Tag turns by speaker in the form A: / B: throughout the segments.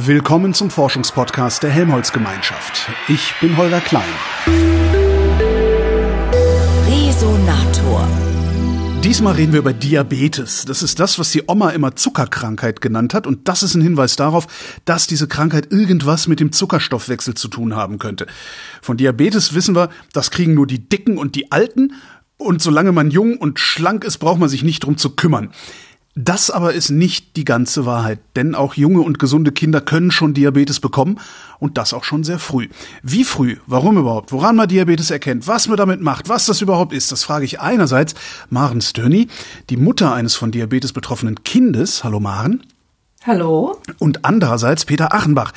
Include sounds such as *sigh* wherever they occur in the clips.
A: Willkommen zum Forschungspodcast der Helmholtz-Gemeinschaft. Ich bin Holger Klein.
B: Resonator.
A: Diesmal reden wir über Diabetes. Das ist das, was die Oma immer Zuckerkrankheit genannt hat. Und das ist ein Hinweis darauf, dass diese Krankheit irgendwas mit dem Zuckerstoffwechsel zu tun haben könnte. Von Diabetes wissen wir, das kriegen nur die Dicken und die Alten. Und solange man jung und schlank ist, braucht man sich nicht drum zu kümmern. Das aber ist nicht die ganze Wahrheit, denn auch junge und gesunde Kinder können schon Diabetes bekommen und das auch schon sehr früh. Wie früh? Warum überhaupt? Woran man Diabetes erkennt? Was man damit macht? Was das überhaupt ist? Das frage ich einerseits Maren Stöni, die Mutter eines von Diabetes betroffenen Kindes. Hallo Maren.
C: Hallo.
A: Und andererseits Peter Achenbach.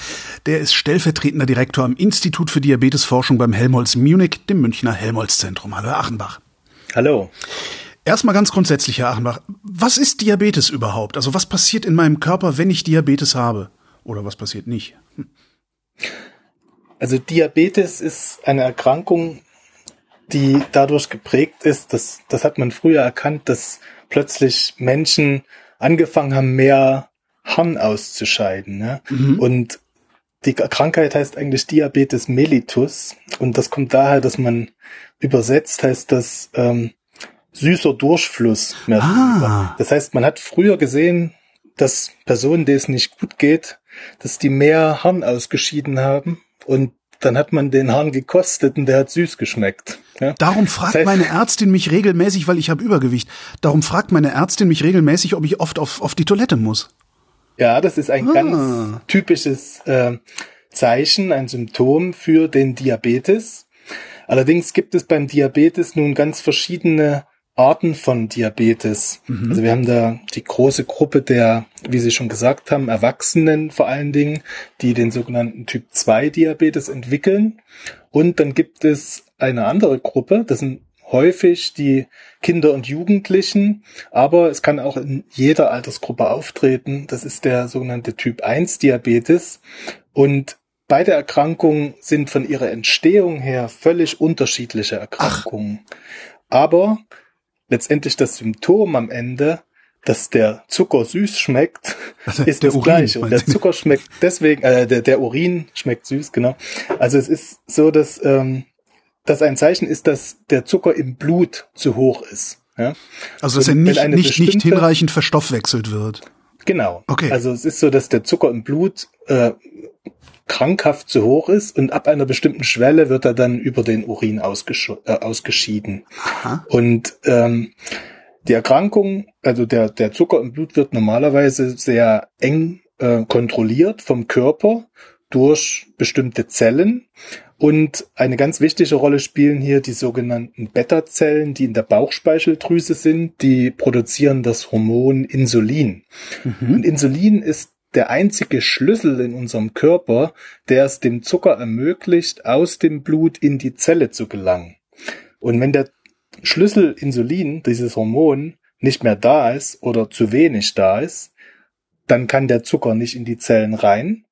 A: Der ist stellvertretender Direktor am Institut für Diabetesforschung beim Helmholtz Munich, dem Münchner Helmholtz Zentrum. Hallo Herr Achenbach.
D: Hallo.
A: Erstmal ganz grundsätzlich, Herr Achenbach, was ist Diabetes überhaupt? Also was passiert in meinem Körper, wenn ich Diabetes habe? Oder was passiert nicht? Hm.
D: Also Diabetes ist eine Erkrankung, die dadurch geprägt ist, dass, das hat man früher erkannt, dass plötzlich Menschen angefangen haben, mehr Harn auszuscheiden. Ne? Mhm. Und die Krankheit heißt eigentlich Diabetes mellitus und das kommt daher, dass man übersetzt heißt das ähm, süßer Durchfluss mehr. Ah. Das heißt, man hat früher gesehen, dass Personen, denen es nicht gut geht, dass die mehr Harn ausgeschieden haben und dann hat man den Harn gekostet und der hat süß geschmeckt.
A: Ja? Darum fragt das heißt, meine Ärztin mich regelmäßig, weil ich habe Übergewicht. Darum fragt meine Ärztin mich regelmäßig, ob ich oft auf, auf die Toilette muss.
D: Ja, das ist ein ah. ganz typisches äh, Zeichen, ein Symptom für den Diabetes. Allerdings gibt es beim Diabetes nun ganz verschiedene Arten von Diabetes. Mhm. Also wir haben da die große Gruppe der, wie Sie schon gesagt haben, Erwachsenen vor allen Dingen, die den sogenannten Typ 2 Diabetes entwickeln. Und dann gibt es eine andere Gruppe, das sind häufig die Kinder und Jugendlichen, aber es kann auch in jeder Altersgruppe auftreten. Das ist der sogenannte Typ 1 Diabetes. Und beide Erkrankungen sind von ihrer Entstehung her völlig unterschiedliche Erkrankungen. Ach. Aber letztendlich das Symptom am Ende, dass der Zucker süß schmeckt, *laughs* also ist das Urin, gleiche. Und der Zucker schmeckt deswegen, äh, der, der Urin schmeckt süß, genau. Also es ist so, dass ähm, das ein Zeichen ist, dass der Zucker im Blut zu hoch ist. Ja?
A: Also dass Und er nicht, nicht, nicht hinreichend verstoffwechselt wird.
D: Genau. Okay. Also es ist so, dass der Zucker im Blut äh, krankhaft zu hoch ist und ab einer bestimmten Schwelle wird er dann über den Urin ausgesch äh, ausgeschieden. Aha. Und ähm, die Erkrankung, also der, der Zucker im Blut wird normalerweise sehr eng äh, kontrolliert vom Körper durch bestimmte Zellen. Und eine ganz wichtige Rolle spielen hier die sogenannten Beta-Zellen, die in der Bauchspeicheldrüse sind. Die produzieren das Hormon Insulin. Mhm. Und Insulin ist der einzige Schlüssel in unserem Körper, der es dem Zucker ermöglicht, aus dem Blut in die Zelle zu gelangen. Und wenn der Schlüssel Insulin, dieses Hormon, nicht mehr da ist oder zu wenig da ist, dann kann der Zucker nicht in die Zellen rein.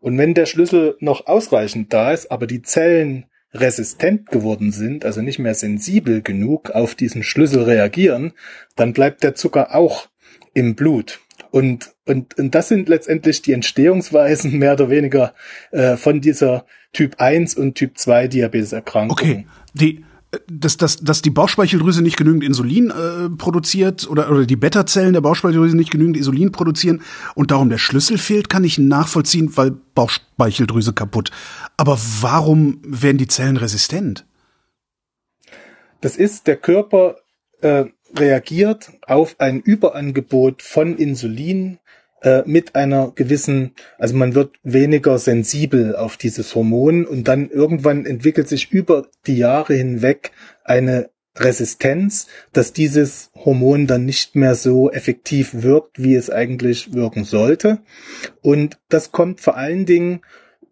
D: Und wenn der Schlüssel noch ausreichend da ist, aber die Zellen resistent geworden sind, also nicht mehr sensibel genug auf diesen Schlüssel reagieren, dann bleibt der Zucker auch im Blut. Und, und, und das sind letztendlich die Entstehungsweisen mehr oder weniger äh, von dieser Typ 1 und Typ 2 Diabeteserkrankung.
A: Okay, die, dass, dass, dass die Bauchspeicheldrüse nicht genügend Insulin äh, produziert oder, oder die Beta-Zellen der Bauchspeicheldrüse nicht genügend Insulin produzieren und darum der Schlüssel fehlt, kann ich nachvollziehen, weil Bauchspeicheldrüse kaputt. Aber warum werden die Zellen resistent?
D: Das ist der Körper äh, reagiert auf ein Überangebot von Insulin äh, mit einer gewissen, also man wird weniger sensibel auf dieses Hormon und dann irgendwann entwickelt sich über die Jahre hinweg eine Resistenz, dass dieses Hormon dann nicht mehr so effektiv wirkt, wie es eigentlich wirken sollte. Und das kommt vor allen Dingen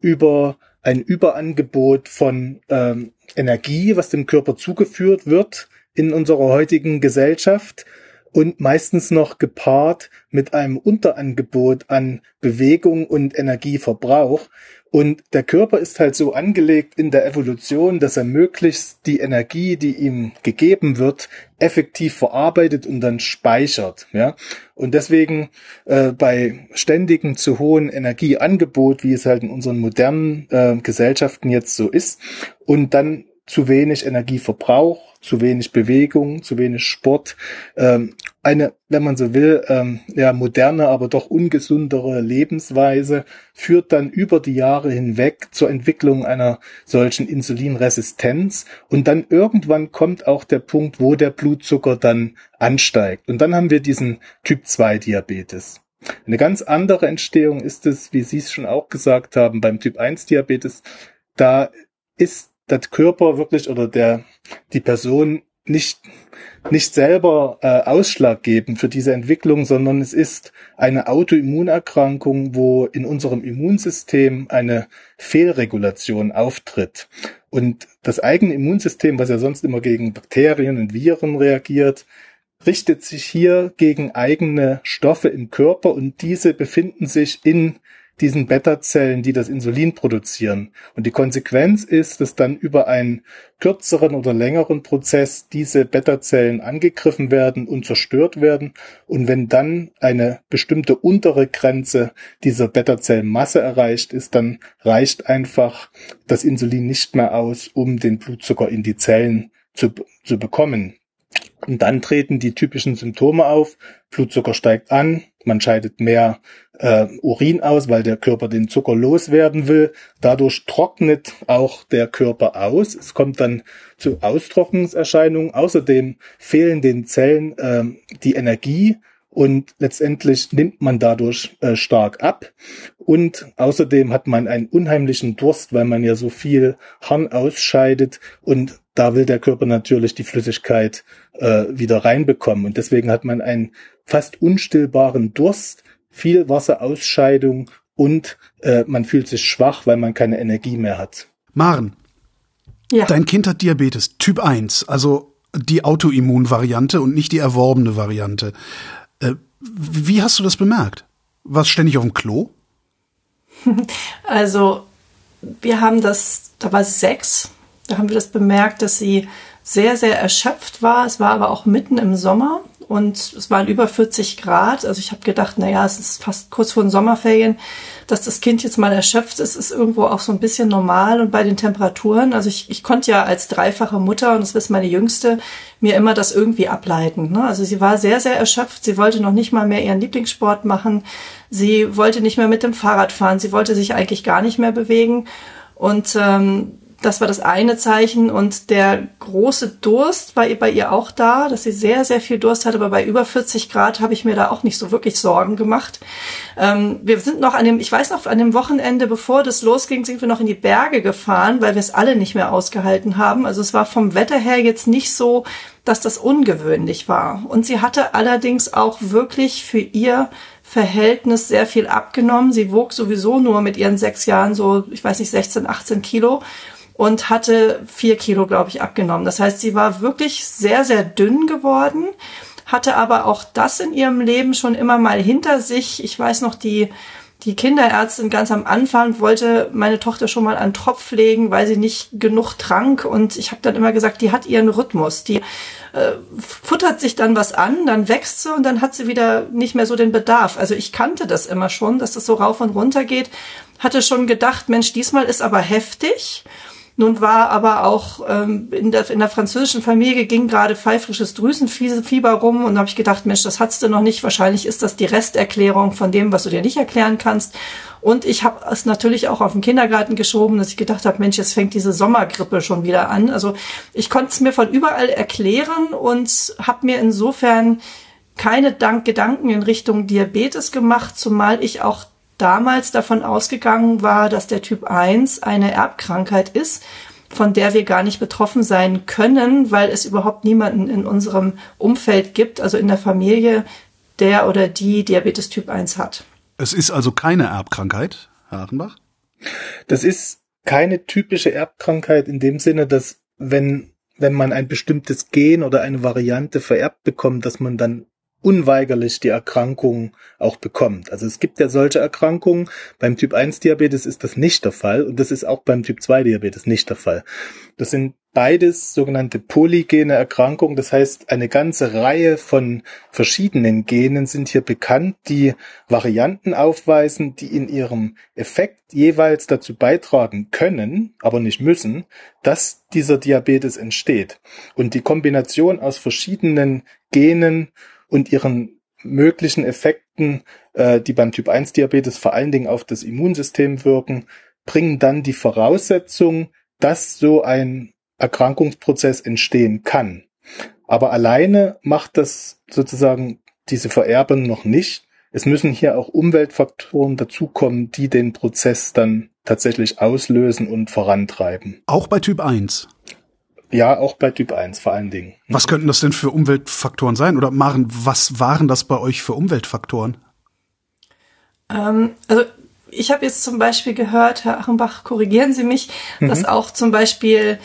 D: über ein Überangebot von ähm, Energie, was dem Körper zugeführt wird, in unserer heutigen Gesellschaft. Und meistens noch gepaart mit einem Unterangebot an Bewegung und Energieverbrauch. Und der Körper ist halt so angelegt in der Evolution, dass er möglichst die Energie, die ihm gegeben wird, effektiv verarbeitet und dann speichert. Ja? Und deswegen äh, bei ständigem zu hohen Energieangebot, wie es halt in unseren modernen äh, Gesellschaften jetzt so ist, und dann zu wenig Energieverbrauch, zu wenig Bewegung, zu wenig Sport. Ähm, eine, wenn man so will, ähm, ja, moderne, aber doch ungesundere Lebensweise führt dann über die Jahre hinweg zur Entwicklung einer solchen Insulinresistenz. Und dann irgendwann kommt auch der Punkt, wo der Blutzucker dann ansteigt. Und dann haben wir diesen Typ 2 Diabetes. Eine ganz andere Entstehung ist es, wie Sie es schon auch gesagt haben, beim Typ 1 Diabetes. Da ist der Körper wirklich oder der die Person nicht nicht selber äh, ausschlaggebend für diese Entwicklung, sondern es ist eine Autoimmunerkrankung, wo in unserem Immunsystem eine Fehlregulation auftritt. Und das eigene Immunsystem, was ja sonst immer gegen Bakterien und Viren reagiert, richtet sich hier gegen eigene Stoffe im Körper und diese befinden sich in diesen Beta-Zellen, die das Insulin produzieren. Und die Konsequenz ist, dass dann über einen kürzeren oder längeren Prozess diese Beta-Zellen angegriffen werden und zerstört werden. Und wenn dann eine bestimmte untere Grenze dieser Beta-Zellenmasse erreicht ist, dann reicht einfach das Insulin nicht mehr aus, um den Blutzucker in die Zellen zu, zu bekommen. Und dann treten die typischen Symptome auf. Blutzucker steigt an, man scheidet mehr äh, Urin aus, weil der Körper den Zucker loswerden will. Dadurch trocknet auch der Körper aus. Es kommt dann zu Austrocknungserscheinungen. Außerdem fehlen den Zellen äh, die Energie und letztendlich nimmt man dadurch äh, stark ab. Und außerdem hat man einen unheimlichen Durst, weil man ja so viel Harn ausscheidet und da will der Körper natürlich die Flüssigkeit äh, wieder reinbekommen. Und deswegen hat man einen fast unstillbaren Durst, viel Wasserausscheidung und äh, man fühlt sich schwach, weil man keine Energie mehr hat.
A: Maren, ja. dein Kind hat Diabetes Typ 1, also die Autoimmunvariante und nicht die erworbene Variante. Äh, wie hast du das bemerkt? Warst ständig auf dem Klo? *laughs*
C: Also, wir haben das, da war sie sechs, da haben wir das bemerkt, dass sie sehr, sehr erschöpft war. Es war aber auch mitten im Sommer und es waren über 40 Grad. Also ich habe gedacht, naja, es ist fast kurz vor den Sommerferien, dass das Kind jetzt mal erschöpft ist, ist irgendwo auch so ein bisschen normal. Und bei den Temperaturen, also ich, ich konnte ja als dreifache Mutter, und das ist meine Jüngste, mir immer das irgendwie ableiten. Ne? Also sie war sehr, sehr erschöpft. Sie wollte noch nicht mal mehr ihren Lieblingssport machen. Sie wollte nicht mehr mit dem Fahrrad fahren. Sie wollte sich eigentlich gar nicht mehr bewegen. Und ähm, das war das eine Zeichen und der große Durst war bei ihr auch da, dass sie sehr, sehr viel Durst hatte, aber bei über 40 Grad habe ich mir da auch nicht so wirklich Sorgen gemacht. Ähm, wir sind noch an dem, ich weiß noch, an dem Wochenende, bevor das losging, sind wir noch in die Berge gefahren, weil wir es alle nicht mehr ausgehalten haben. Also es war vom Wetter her jetzt nicht so, dass das ungewöhnlich war. Und sie hatte allerdings auch wirklich für ihr Verhältnis sehr viel abgenommen. Sie wog sowieso nur mit ihren sechs Jahren so, ich weiß nicht, 16, 18 Kilo und hatte vier Kilo, glaube ich, abgenommen. Das heißt, sie war wirklich sehr, sehr dünn geworden, hatte aber auch das in ihrem Leben schon immer mal hinter sich. Ich weiß noch, die, die Kinderärztin ganz am Anfang wollte meine Tochter schon mal einen Tropf legen, weil sie nicht genug trank. Und ich habe dann immer gesagt, die hat ihren Rhythmus. Die äh, futtert sich dann was an, dann wächst sie und dann hat sie wieder nicht mehr so den Bedarf. Also ich kannte das immer schon, dass das so rauf und runter geht. Hatte schon gedacht, Mensch, diesmal ist aber heftig. Nun war aber auch ähm, in, der, in der französischen Familie ging gerade pfeifrisches Drüsenfieber rum und habe ich gedacht, Mensch, das hattest du noch nicht. Wahrscheinlich ist das die Resterklärung von dem, was du dir nicht erklären kannst. Und ich habe es natürlich auch auf den Kindergarten geschoben, dass ich gedacht habe, Mensch, jetzt fängt diese Sommergrippe schon wieder an. Also ich konnte es mir von überall erklären und habe mir insofern keine Dank Gedanken in Richtung Diabetes gemacht, zumal ich auch damals davon ausgegangen war, dass der Typ 1 eine Erbkrankheit ist, von der wir gar nicht betroffen sein können, weil es überhaupt niemanden in unserem Umfeld gibt, also in der Familie, der oder die Diabetes Typ 1 hat.
A: Es ist also keine Erbkrankheit, Herr Achenbach?
D: Das ist keine typische Erbkrankheit in dem Sinne, dass wenn, wenn man ein bestimmtes Gen oder eine Variante vererbt bekommt, dass man dann unweigerlich die Erkrankung auch bekommt. Also es gibt ja solche Erkrankungen. Beim Typ 1 Diabetes ist das nicht der Fall und das ist auch beim Typ 2 Diabetes nicht der Fall. Das sind beides sogenannte polygene Erkrankungen. Das heißt, eine ganze Reihe von verschiedenen Genen sind hier bekannt, die Varianten aufweisen, die in ihrem Effekt jeweils dazu beitragen können, aber nicht müssen, dass dieser Diabetes entsteht. Und die Kombination aus verschiedenen Genen und ihren möglichen Effekten, äh, die beim Typ 1 Diabetes vor allen Dingen auf das Immunsystem wirken, bringen dann die Voraussetzung, dass so ein Erkrankungsprozess entstehen kann. Aber alleine macht das sozusagen diese Vererbung noch nicht. Es müssen hier auch Umweltfaktoren dazukommen, die den Prozess dann tatsächlich auslösen und vorantreiben.
A: Auch bei Typ 1?
D: Ja, auch bei Typ 1 vor allen Dingen.
A: Was könnten das denn für Umweltfaktoren sein? Oder Maren, was waren das bei euch für Umweltfaktoren?
C: Ähm, also ich habe jetzt zum Beispiel gehört, Herr Achenbach, korrigieren Sie mich, mhm. dass auch zum Beispiel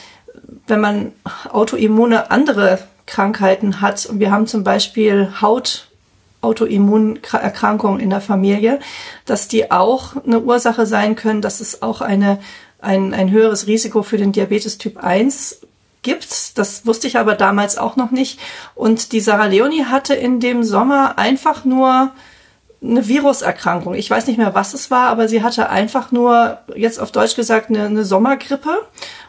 C: wenn man autoimmune andere Krankheiten hat und wir haben zum Beispiel Haut Autoimmunerkrankungen in der Familie, dass die auch eine Ursache sein können, dass es auch eine, ein, ein höheres Risiko für den Diabetes Typ 1 gibt. Das wusste ich aber damals auch noch nicht. Und die Sarah Leonie hatte in dem Sommer einfach nur eine Viruserkrankung. Ich weiß nicht mehr, was es war, aber sie hatte einfach nur, jetzt auf Deutsch gesagt, eine, eine Sommergrippe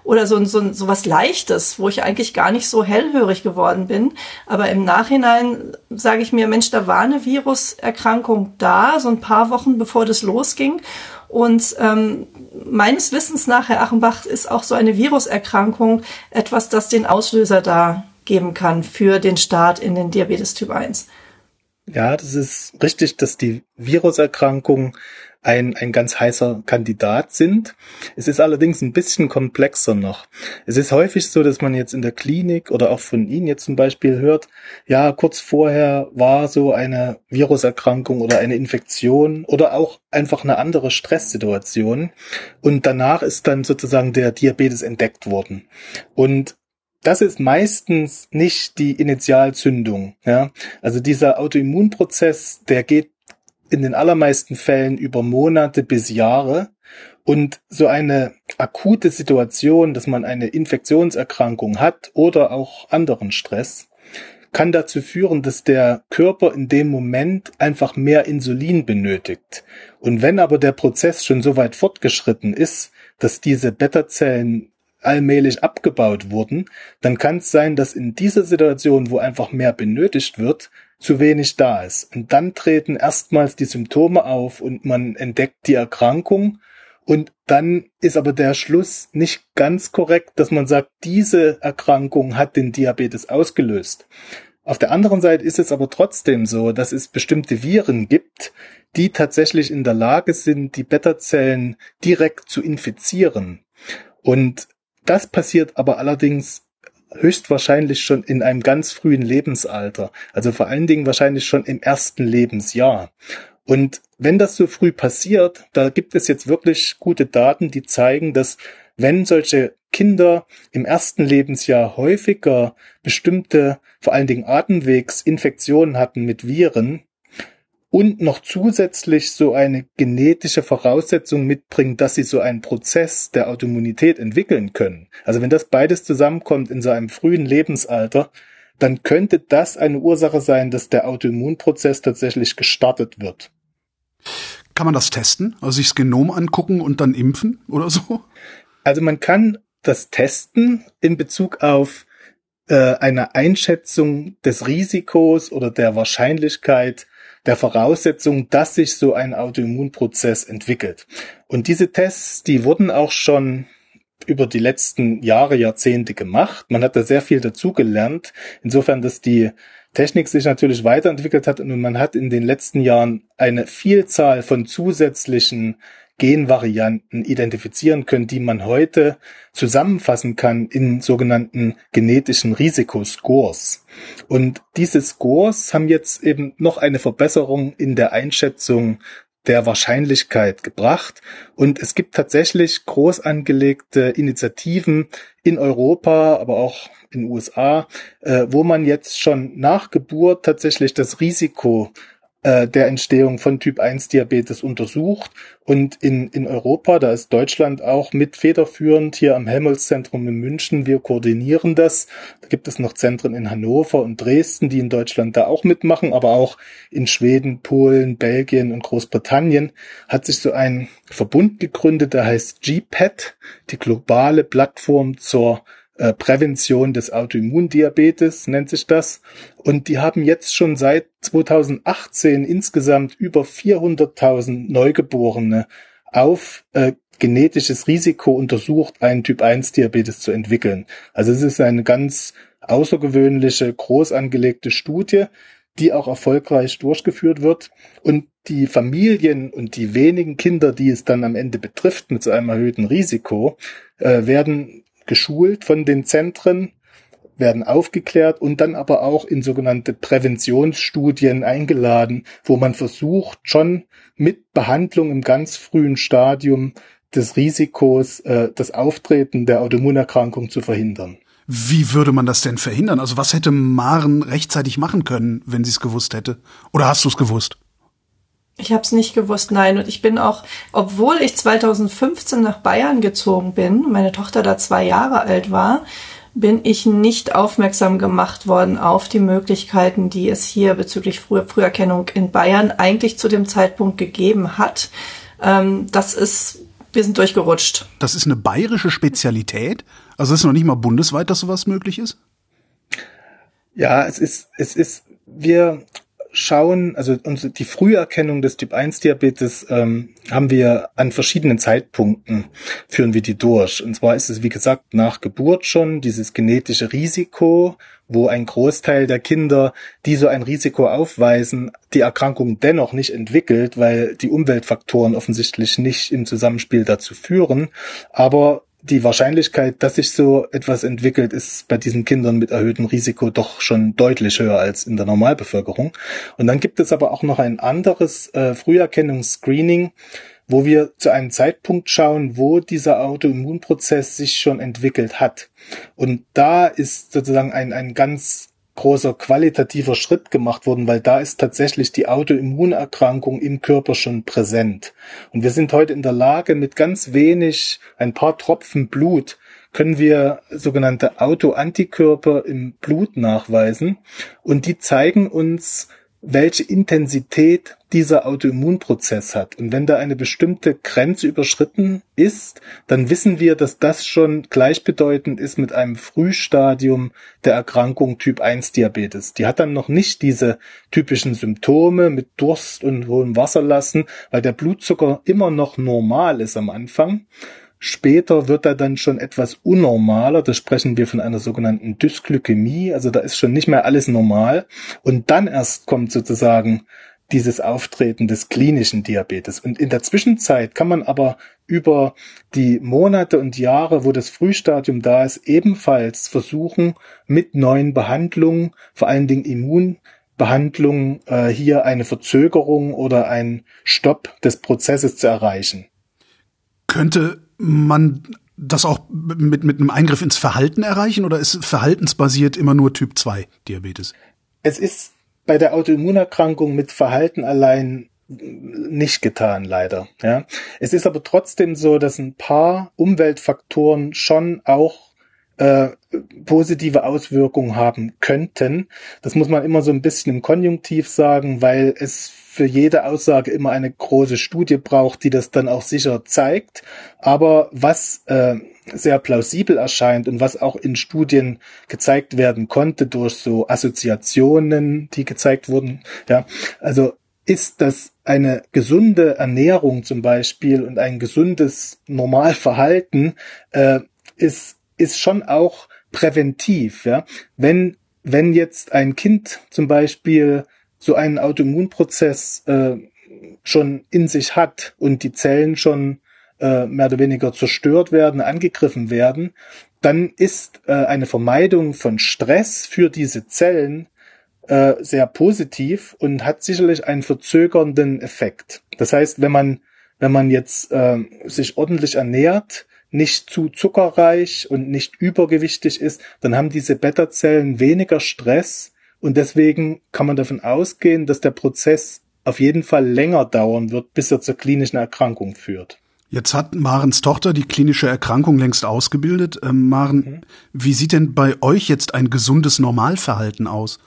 C: oder so, so, so was Leichtes, wo ich eigentlich gar nicht so hellhörig geworden bin. Aber im Nachhinein sage ich mir, Mensch, da war eine Viruserkrankung da, so ein paar Wochen bevor das losging. Und ähm, meines Wissens nach, Herr Achenbach, ist auch so eine Viruserkrankung etwas, das den Auslöser da geben kann für den Start in den Diabetes Typ 1.
D: Ja, das ist richtig, dass die Viruserkrankungen ein, ein ganz heißer Kandidat sind. Es ist allerdings ein bisschen komplexer noch. Es ist häufig so, dass man jetzt in der Klinik oder auch von Ihnen jetzt zum Beispiel hört, ja, kurz vorher war so eine Viruserkrankung oder eine Infektion oder auch einfach eine andere Stresssituation und danach ist dann sozusagen der Diabetes entdeckt worden. Und das ist meistens nicht die Initialzündung. Ja? Also dieser Autoimmunprozess, der geht in den allermeisten Fällen über Monate bis Jahre. Und so eine akute Situation, dass man eine Infektionserkrankung hat oder auch anderen Stress, kann dazu führen, dass der Körper in dem Moment einfach mehr Insulin benötigt. Und wenn aber der Prozess schon so weit fortgeschritten ist, dass diese Beta-Zellen allmählich abgebaut wurden, dann kann es sein, dass in dieser Situation, wo einfach mehr benötigt wird, zu wenig da ist. Und dann treten erstmals die Symptome auf und man entdeckt die Erkrankung. Und dann ist aber der Schluss nicht ganz korrekt, dass man sagt, diese Erkrankung hat den Diabetes ausgelöst. Auf der anderen Seite ist es aber trotzdem so, dass es bestimmte Viren gibt, die tatsächlich in der Lage sind, die Beta-Zellen direkt zu infizieren. Und das passiert aber allerdings höchstwahrscheinlich schon in einem ganz frühen Lebensalter. Also vor allen Dingen wahrscheinlich schon im ersten Lebensjahr. Und wenn das so früh passiert, da gibt es jetzt wirklich gute Daten, die zeigen, dass wenn solche Kinder im ersten Lebensjahr häufiger bestimmte, vor allen Dingen Atemwegsinfektionen hatten mit Viren, und noch zusätzlich so eine genetische Voraussetzung mitbringen, dass sie so einen Prozess der Autoimmunität entwickeln können. Also wenn das beides zusammenkommt in so einem frühen Lebensalter, dann könnte das eine Ursache sein, dass der Autoimmunprozess tatsächlich gestartet wird.
A: Kann man das testen? Also sich das Genom angucken und dann impfen oder so?
D: Also man kann das testen in Bezug auf äh, eine Einschätzung des Risikos oder der Wahrscheinlichkeit, der Voraussetzung, dass sich so ein Autoimmunprozess entwickelt. Und diese Tests, die wurden auch schon über die letzten Jahre, Jahrzehnte gemacht. Man hat da sehr viel dazugelernt. Insofern, dass die Technik sich natürlich weiterentwickelt hat und man hat in den letzten Jahren eine Vielzahl von zusätzlichen Genvarianten identifizieren können, die man heute zusammenfassen kann in sogenannten genetischen Risikoscores. Und diese Scores haben jetzt eben noch eine Verbesserung in der Einschätzung der Wahrscheinlichkeit gebracht. Und es gibt tatsächlich groß angelegte Initiativen in Europa, aber auch in den USA, äh, wo man jetzt schon nach Geburt tatsächlich das Risiko der Entstehung von Typ 1 Diabetes untersucht. Und in, in Europa, da ist Deutschland auch mit federführend hier am Helmholtz-Zentrum in München. Wir koordinieren das. Da gibt es noch Zentren in Hannover und Dresden, die in Deutschland da auch mitmachen, aber auch in Schweden, Polen, Belgien und Großbritannien hat sich so ein Verbund gegründet, der heißt GPAT, die globale Plattform zur äh, Prävention des Autoimmundiabetes nennt sich das. Und die haben jetzt schon seit 2018 insgesamt über 400.000 Neugeborene auf äh, genetisches Risiko untersucht, einen Typ 1 Diabetes zu entwickeln. Also es ist eine ganz außergewöhnliche, groß angelegte Studie, die auch erfolgreich durchgeführt wird. Und die Familien und die wenigen Kinder, die es dann am Ende betrifft mit so einem erhöhten Risiko, äh, werden geschult von den Zentren, werden aufgeklärt und dann aber auch in sogenannte Präventionsstudien eingeladen, wo man versucht, schon mit Behandlung im ganz frühen Stadium des Risikos äh, das Auftreten der Autoimmunerkrankung zu verhindern.
A: Wie würde man das denn verhindern? Also was hätte Maren rechtzeitig machen können, wenn sie es gewusst hätte? Oder hast du es gewusst?
C: Ich habe es nicht gewusst, nein. Und ich bin auch, obwohl ich 2015 nach Bayern gezogen bin, meine Tochter da zwei Jahre alt war, bin ich nicht aufmerksam gemacht worden auf die Möglichkeiten, die es hier bezüglich Früh Früherkennung in Bayern eigentlich zu dem Zeitpunkt gegeben hat. Ähm, das ist, wir sind durchgerutscht.
A: Das ist eine bayerische Spezialität? Also ist noch nicht mal bundesweit, dass sowas möglich ist?
D: Ja, es ist, es ist, wir schauen, also unsere, die Früherkennung des Typ 1 Diabetes ähm, haben wir an verschiedenen Zeitpunkten führen wir die durch. Und zwar ist es, wie gesagt, nach Geburt schon dieses genetische Risiko, wo ein Großteil der Kinder, die so ein Risiko aufweisen, die Erkrankung dennoch nicht entwickelt, weil die Umweltfaktoren offensichtlich nicht im Zusammenspiel dazu führen. Aber die Wahrscheinlichkeit, dass sich so etwas entwickelt, ist bei diesen Kindern mit erhöhtem Risiko doch schon deutlich höher als in der Normalbevölkerung. Und dann gibt es aber auch noch ein anderes äh, Früherkennungsscreening, wo wir zu einem Zeitpunkt schauen, wo dieser Autoimmunprozess sich schon entwickelt hat. Und da ist sozusagen ein, ein ganz großer qualitativer Schritt gemacht worden, weil da ist tatsächlich die Autoimmunerkrankung im Körper schon präsent. Und wir sind heute in der Lage, mit ganz wenig, ein paar Tropfen Blut, können wir sogenannte Autoantikörper im Blut nachweisen. Und die zeigen uns, welche Intensität dieser Autoimmunprozess hat. Und wenn da eine bestimmte Grenze überschritten ist, dann wissen wir, dass das schon gleichbedeutend ist mit einem Frühstadium der Erkrankung Typ 1 Diabetes. Die hat dann noch nicht diese typischen Symptome mit Durst und hohem Wasserlassen, weil der Blutzucker immer noch normal ist am Anfang. Später wird er dann schon etwas unnormaler. Da sprechen wir von einer sogenannten Dysglykämie. Also da ist schon nicht mehr alles normal. Und dann erst kommt sozusagen dieses Auftreten des klinischen Diabetes. Und in der Zwischenzeit kann man aber über die Monate und Jahre, wo das Frühstadium da ist, ebenfalls versuchen, mit neuen Behandlungen, vor allen Dingen Immunbehandlungen, äh, hier eine Verzögerung oder einen Stopp des Prozesses zu erreichen.
A: Könnte man das auch mit, mit einem Eingriff ins Verhalten erreichen oder ist verhaltensbasiert immer nur Typ 2 Diabetes?
D: Es ist bei der Autoimmunerkrankung mit Verhalten allein nicht getan, leider. Ja. Es ist aber trotzdem so, dass ein paar Umweltfaktoren schon auch äh, positive Auswirkungen haben könnten. Das muss man immer so ein bisschen im Konjunktiv sagen, weil es für jede Aussage immer eine große Studie braucht, die das dann auch sicher zeigt. Aber was äh, sehr plausibel erscheint und was auch in Studien gezeigt werden konnte durch so Assoziationen, die gezeigt wurden, ja, also ist, dass eine gesunde Ernährung zum Beispiel und ein gesundes Normalverhalten äh, ist, ist schon auch präventiv. Ja? Wenn, wenn jetzt ein Kind zum Beispiel so einen Autoimmunprozess äh, schon in sich hat und die Zellen schon äh, mehr oder weniger zerstört werden, angegriffen werden, dann ist äh, eine Vermeidung von Stress für diese Zellen äh, sehr positiv und hat sicherlich einen verzögernden Effekt. Das heißt, wenn man wenn man jetzt äh, sich ordentlich ernährt, nicht zu zuckerreich und nicht übergewichtig ist, dann haben diese Beta-Zellen weniger Stress und deswegen kann man davon ausgehen, dass der Prozess auf jeden Fall länger dauern wird, bis er zur klinischen Erkrankung führt.
A: Jetzt hat Marens Tochter die klinische Erkrankung längst ausgebildet. Ähm, Maren, mhm. wie sieht denn bei euch jetzt ein gesundes Normalverhalten aus?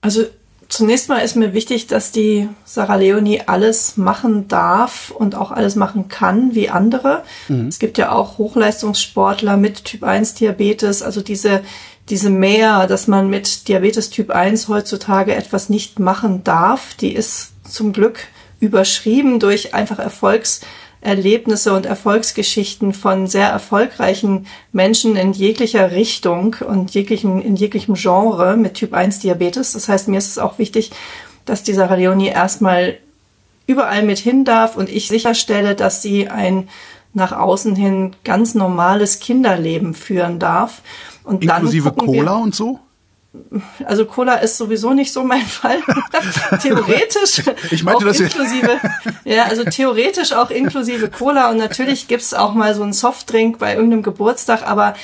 C: Also Zunächst mal ist mir wichtig, dass die Sarah Leonie alles machen darf und auch alles machen kann wie andere. Mhm. Es gibt ja auch Hochleistungssportler mit Typ 1 Diabetes, also diese, diese Mehr, dass man mit Diabetes Typ 1 heutzutage etwas nicht machen darf, die ist zum Glück überschrieben durch einfach Erfolgs Erlebnisse und Erfolgsgeschichten von sehr erfolgreichen Menschen in jeglicher Richtung und jeglichen, in jeglichem Genre mit Typ 1 Diabetes. Das heißt, mir ist es auch wichtig, dass die Sarah Leonie erstmal überall mit hin darf und ich sicherstelle, dass sie ein nach außen hin ganz normales Kinderleben führen darf.
A: Und Inklusive Cola und so?
C: also Cola ist sowieso nicht so mein *laughs* Fall. theoretisch
A: ich meinte,
C: auch inklusive, ja, also theoretisch auch inklusive Cola und natürlich gibt's auch mal so einen Softdrink bei irgendeinem Geburtstag, aber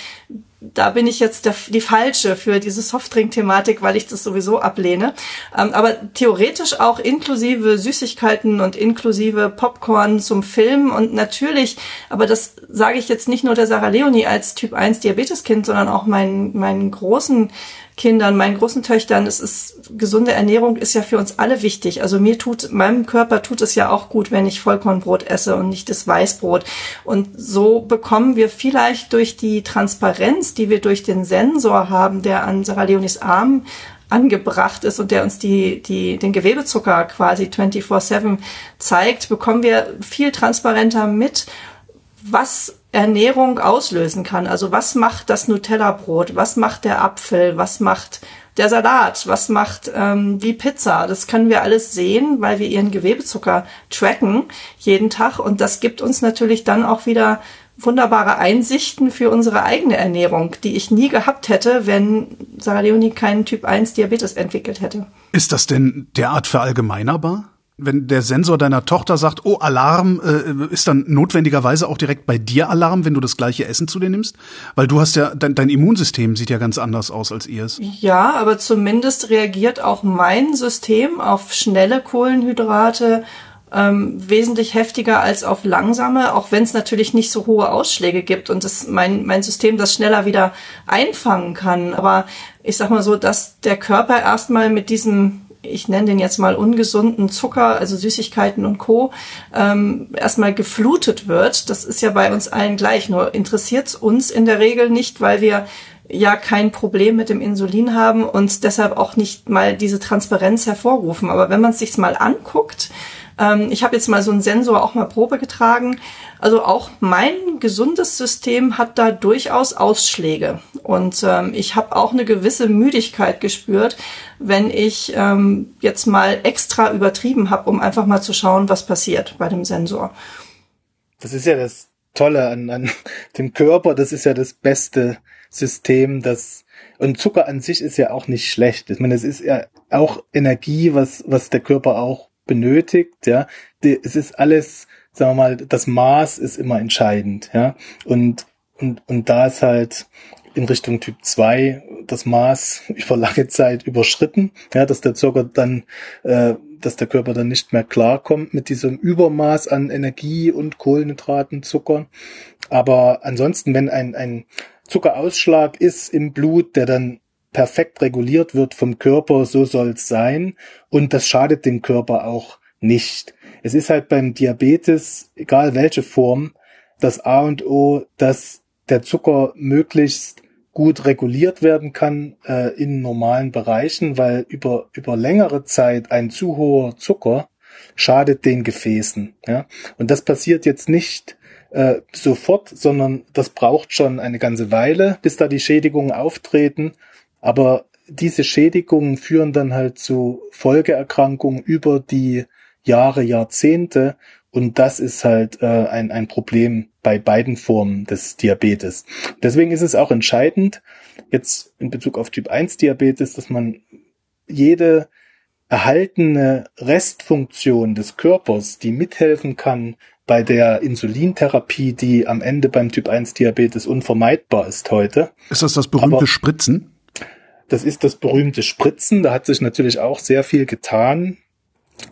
C: da bin ich jetzt der, die falsche für diese Softdrink-Thematik, weil ich das sowieso ablehne. Ähm, aber theoretisch auch inklusive Süßigkeiten und inklusive Popcorn zum Film und natürlich, aber das sage ich jetzt nicht nur der Sarah Leonie als Typ 1 Diabeteskind, sondern auch meinen, meinen großen Kindern, meinen großen Töchtern, es ist, gesunde Ernährung ist ja für uns alle wichtig. Also mir tut, meinem Körper tut es ja auch gut, wenn ich Vollkornbrot esse und nicht das Weißbrot. Und so bekommen wir vielleicht durch die Transparenz, die wir durch den Sensor haben, der an Sarah Leonis Arm angebracht ist und der uns die, die, den Gewebezucker quasi 24-7 zeigt, bekommen wir viel transparenter mit, was Ernährung auslösen kann. Also was macht das Nutella-Brot? Was macht der Apfel? Was macht der Salat? Was macht ähm, die Pizza? Das können wir alles sehen, weil wir ihren Gewebezucker tracken jeden Tag. Und das gibt uns natürlich dann auch wieder wunderbare Einsichten für unsere eigene Ernährung, die ich nie gehabt hätte, wenn Sarah Leonie keinen Typ 1 Diabetes entwickelt hätte.
A: Ist das denn derart verallgemeinerbar? Wenn der Sensor deiner Tochter sagt, oh, Alarm, äh, ist dann notwendigerweise auch direkt bei dir Alarm, wenn du das gleiche Essen zu dir nimmst? Weil du hast ja, dein, dein Immunsystem sieht ja ganz anders aus als ihrs.
C: Ja, aber zumindest reagiert auch mein System auf schnelle Kohlenhydrate ähm, wesentlich heftiger als auf langsame, auch wenn es natürlich nicht so hohe Ausschläge gibt und das mein, mein System das schneller wieder einfangen kann. Aber ich sag mal so, dass der Körper erstmal mit diesem ich nenne den jetzt mal ungesunden Zucker, also Süßigkeiten und Co., ähm, erstmal geflutet wird. Das ist ja bei uns allen gleich. Nur interessiert es uns in der Regel nicht, weil wir ja kein Problem mit dem Insulin haben und deshalb auch nicht mal diese Transparenz hervorrufen. Aber wenn man es sich mal anguckt, ähm, ich habe jetzt mal so einen Sensor auch mal Probe getragen. Also auch mein gesundes System hat da durchaus Ausschläge. Und ähm, ich habe auch eine gewisse Müdigkeit gespürt, wenn ich ähm, jetzt mal extra übertrieben habe, um einfach mal zu schauen, was passiert bei dem Sensor.
D: Das ist ja das Tolle an, an *laughs* dem Körper. Das ist ja das beste System, das und Zucker an sich ist ja auch nicht schlecht. Ich meine, es ist ja auch Energie, was, was der Körper auch benötigt, ja. Es ist alles, sagen wir mal, das Maß ist immer entscheidend, ja. Und, und, und da ist halt in Richtung Typ 2 das Maß *laughs* über lange Zeit überschritten, ja, dass der Zucker dann, äh, dass der Körper dann nicht mehr klarkommt mit diesem Übermaß an Energie und Kohlenhydraten, Zucker. Aber ansonsten, wenn ein, ein Zuckerausschlag ist im Blut, der dann perfekt reguliert wird vom Körper, so soll es sein. Und das schadet dem Körper auch nicht. Es ist halt beim Diabetes, egal welche Form, das A und O, dass der Zucker möglichst gut reguliert werden kann äh, in normalen Bereichen, weil über, über längere Zeit ein zu hoher Zucker schadet den Gefäßen. Ja? Und das passiert jetzt nicht äh, sofort, sondern das braucht schon eine ganze Weile, bis da die Schädigungen auftreten. Aber diese Schädigungen führen dann halt zu Folgeerkrankungen über die Jahre, Jahrzehnte. Und das ist halt äh, ein, ein Problem bei beiden Formen des Diabetes. Deswegen ist es auch entscheidend, jetzt in Bezug auf Typ 1 Diabetes, dass man jede erhaltene Restfunktion des Körpers, die mithelfen kann bei der Insulintherapie, die am Ende beim Typ 1 Diabetes unvermeidbar ist heute.
A: Ist das das berühmte Aber Spritzen?
D: Das ist das berühmte Spritzen. Da hat sich natürlich auch sehr viel getan.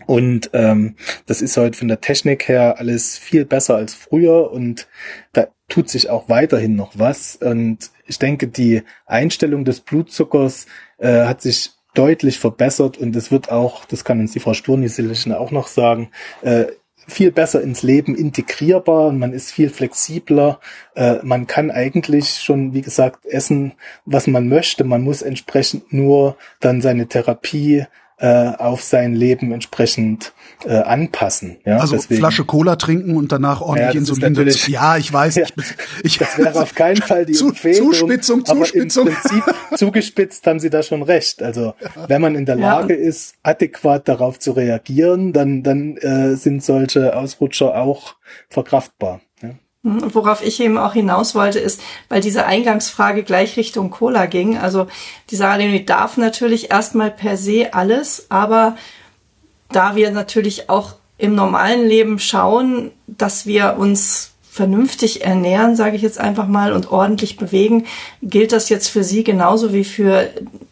D: Und ähm, das ist heute von der Technik her alles viel besser als früher und da tut sich auch weiterhin noch was. Und ich denke, die Einstellung des Blutzuckers äh, hat sich deutlich verbessert und es wird auch, das kann uns die Frau Sturni auch noch sagen, äh, viel besser ins Leben integrierbar, man ist viel flexibler, äh, man kann eigentlich schon, wie gesagt, essen, was man möchte, man muss entsprechend nur dann seine Therapie äh, auf sein Leben entsprechend äh, anpassen. Ja,
A: also deswegen. Flasche Cola trinken und danach ordentlich ja, Insulin dazu. Ja, ich weiß. *laughs* Ja,
D: ich, ich, das wäre auf keinen Fall die *laughs*
A: zu,
D: Empfehlung.
A: Zuspitzung, Zuspitzung.
D: Aber im Prinzip *laughs* zugespitzt haben Sie da schon recht. Also wenn man in der Lage ja. ist, adäquat darauf zu reagieren, dann, dann äh, sind solche Ausrutscher auch verkraftbar.
C: Und worauf ich eben auch hinaus wollte, ist, weil diese Eingangsfrage gleich Richtung Cola ging. Also die Sarah Leonie darf natürlich erstmal per se alles, aber da wir natürlich auch im normalen Leben schauen, dass wir uns vernünftig ernähren, sage ich jetzt einfach mal, und ordentlich bewegen, gilt das jetzt für sie genauso wie für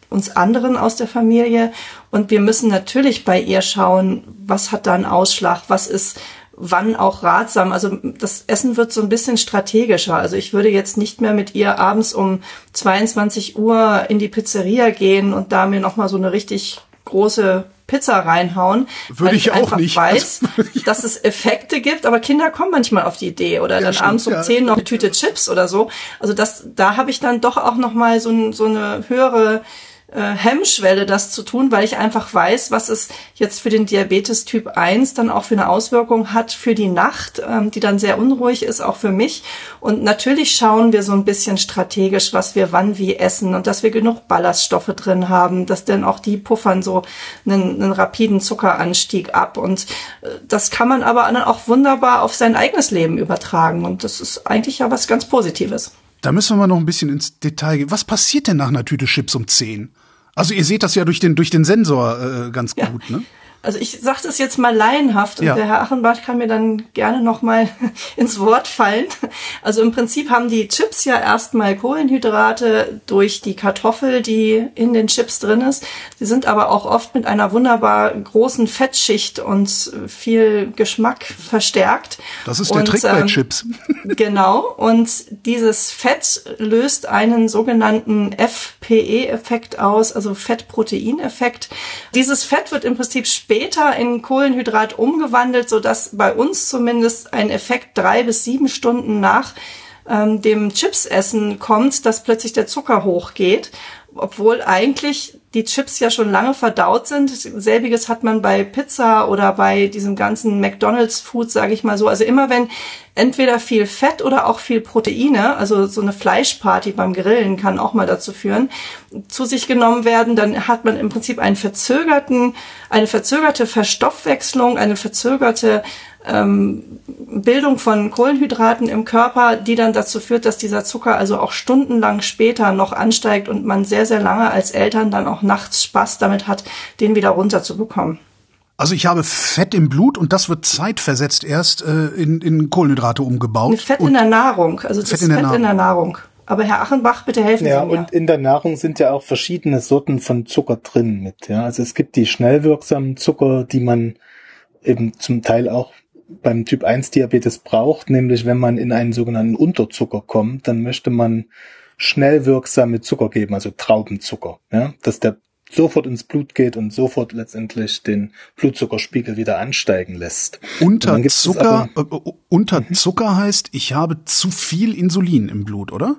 C: uns anderen aus der Familie. Und wir müssen natürlich bei ihr schauen, was hat da einen Ausschlag, was ist wann auch ratsam. Also das Essen wird so ein bisschen strategischer. Also ich würde jetzt nicht mehr mit ihr abends um 22 Uhr in die Pizzeria gehen und da mir nochmal so eine richtig große Pizza reinhauen,
A: Würde ich, ich einfach nicht.
C: weiß, *laughs* dass es Effekte gibt, aber Kinder kommen manchmal auf die Idee oder ja, dann stimmt, abends um ja. 10 noch eine Tüte Chips oder so. Also das, da habe ich dann doch auch noch mal so, so eine höhere Hemmschwelle, das zu tun, weil ich einfach weiß, was es jetzt für den Diabetes Typ 1 dann auch für eine Auswirkung hat für die Nacht, ähm, die dann sehr unruhig ist, auch für mich. Und natürlich schauen wir so ein bisschen strategisch, was wir wann wie essen und dass wir genug Ballaststoffe drin haben, dass denn auch die puffern so einen, einen rapiden Zuckeranstieg ab. Und äh, das kann man aber dann auch wunderbar auf sein eigenes Leben übertragen. Und das ist eigentlich ja was ganz Positives.
A: Da müssen wir mal noch ein bisschen ins Detail gehen. Was passiert denn nach einer Tüte Chips um 10? Also ihr seht das ja durch den, durch den Sensor äh, ganz gut, ja. ne?
C: Also ich sage das jetzt mal laienhaft und ja. der Herr Achenbach kann mir dann gerne noch mal *laughs* ins Wort fallen. Also im Prinzip haben die Chips ja erstmal Kohlenhydrate durch die Kartoffel, die in den Chips drin ist. Sie sind aber auch oft mit einer wunderbar großen Fettschicht und viel Geschmack verstärkt.
A: Das ist der und, Trick bei ähm, Chips. *laughs*
C: genau. Und dieses Fett löst einen sogenannten FPE-Effekt aus, also Fettproteineffekt. Dieses Fett wird im Prinzip später in Kohlenhydrat umgewandelt, so dass bei uns zumindest ein Effekt drei bis sieben Stunden nach ähm, dem Chipsessen kommt, dass plötzlich der Zucker hochgeht obwohl eigentlich die Chips ja schon lange verdaut sind. Selbiges hat man bei Pizza oder bei diesem ganzen McDonald's Food, sage ich mal so. Also immer wenn entweder viel Fett oder auch viel Proteine, also so eine Fleischparty beim Grillen kann auch mal dazu führen, zu sich genommen werden, dann hat man im Prinzip einen verzögerten, eine verzögerte Verstoffwechslung, eine verzögerte ähm, Bildung von Kohlenhydraten im Körper, die dann dazu führt, dass dieser Zucker also auch stundenlang später noch ansteigt und man sehr, sehr lange als Eltern dann auch nachts Spaß damit hat, den wieder runterzubekommen.
A: Also ich habe Fett im Blut und das wird zeitversetzt erst äh, in, in Kohlenhydrate umgebaut.
C: Fett in der Nahrung, also das Fett, in der, Fett in der Nahrung. Aber Herr Achenbach, bitte helfen
D: ja,
C: Sie mir.
D: Ja, und in der Nahrung sind ja auch verschiedene Sorten von Zucker drin mit. Ja, also es gibt die schnell wirksamen Zucker, die man eben zum Teil auch beim Typ 1 Diabetes braucht, nämlich wenn man in einen sogenannten Unterzucker kommt, dann möchte man schnell wirksame Zucker geben, also Traubenzucker, ja, dass der sofort ins Blut geht und sofort letztendlich den Blutzuckerspiegel wieder ansteigen lässt.
A: Unterzucker, aber, äh, Unterzucker mhm. heißt, ich habe zu viel Insulin im Blut, oder?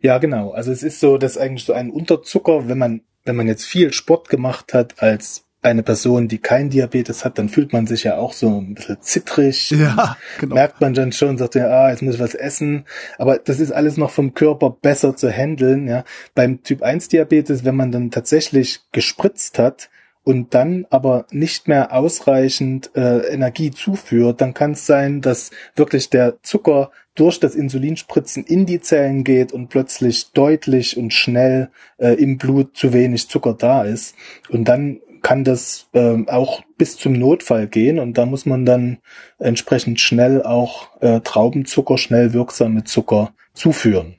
D: Ja, genau. Also es ist so, dass eigentlich so ein Unterzucker, wenn man wenn man jetzt viel Sport gemacht hat als eine Person, die kein Diabetes hat, dann fühlt man sich ja auch so ein bisschen zittrig. *laughs*
A: Ja,
D: genau. Merkt man dann schon, sagt ja, ah, jetzt muss ich was essen. Aber das ist alles noch vom Körper besser zu handeln, ja. Beim Typ 1 Diabetes, wenn man dann tatsächlich gespritzt hat und dann aber nicht mehr ausreichend äh, Energie zuführt, dann kann es sein, dass wirklich der Zucker durch das Insulinspritzen in die Zellen geht und plötzlich deutlich und schnell äh, im Blut zu wenig Zucker da ist. Und dann kann das äh, auch bis zum Notfall gehen und da muss man dann entsprechend schnell auch äh, Traubenzucker, schnell wirksame Zucker zuführen.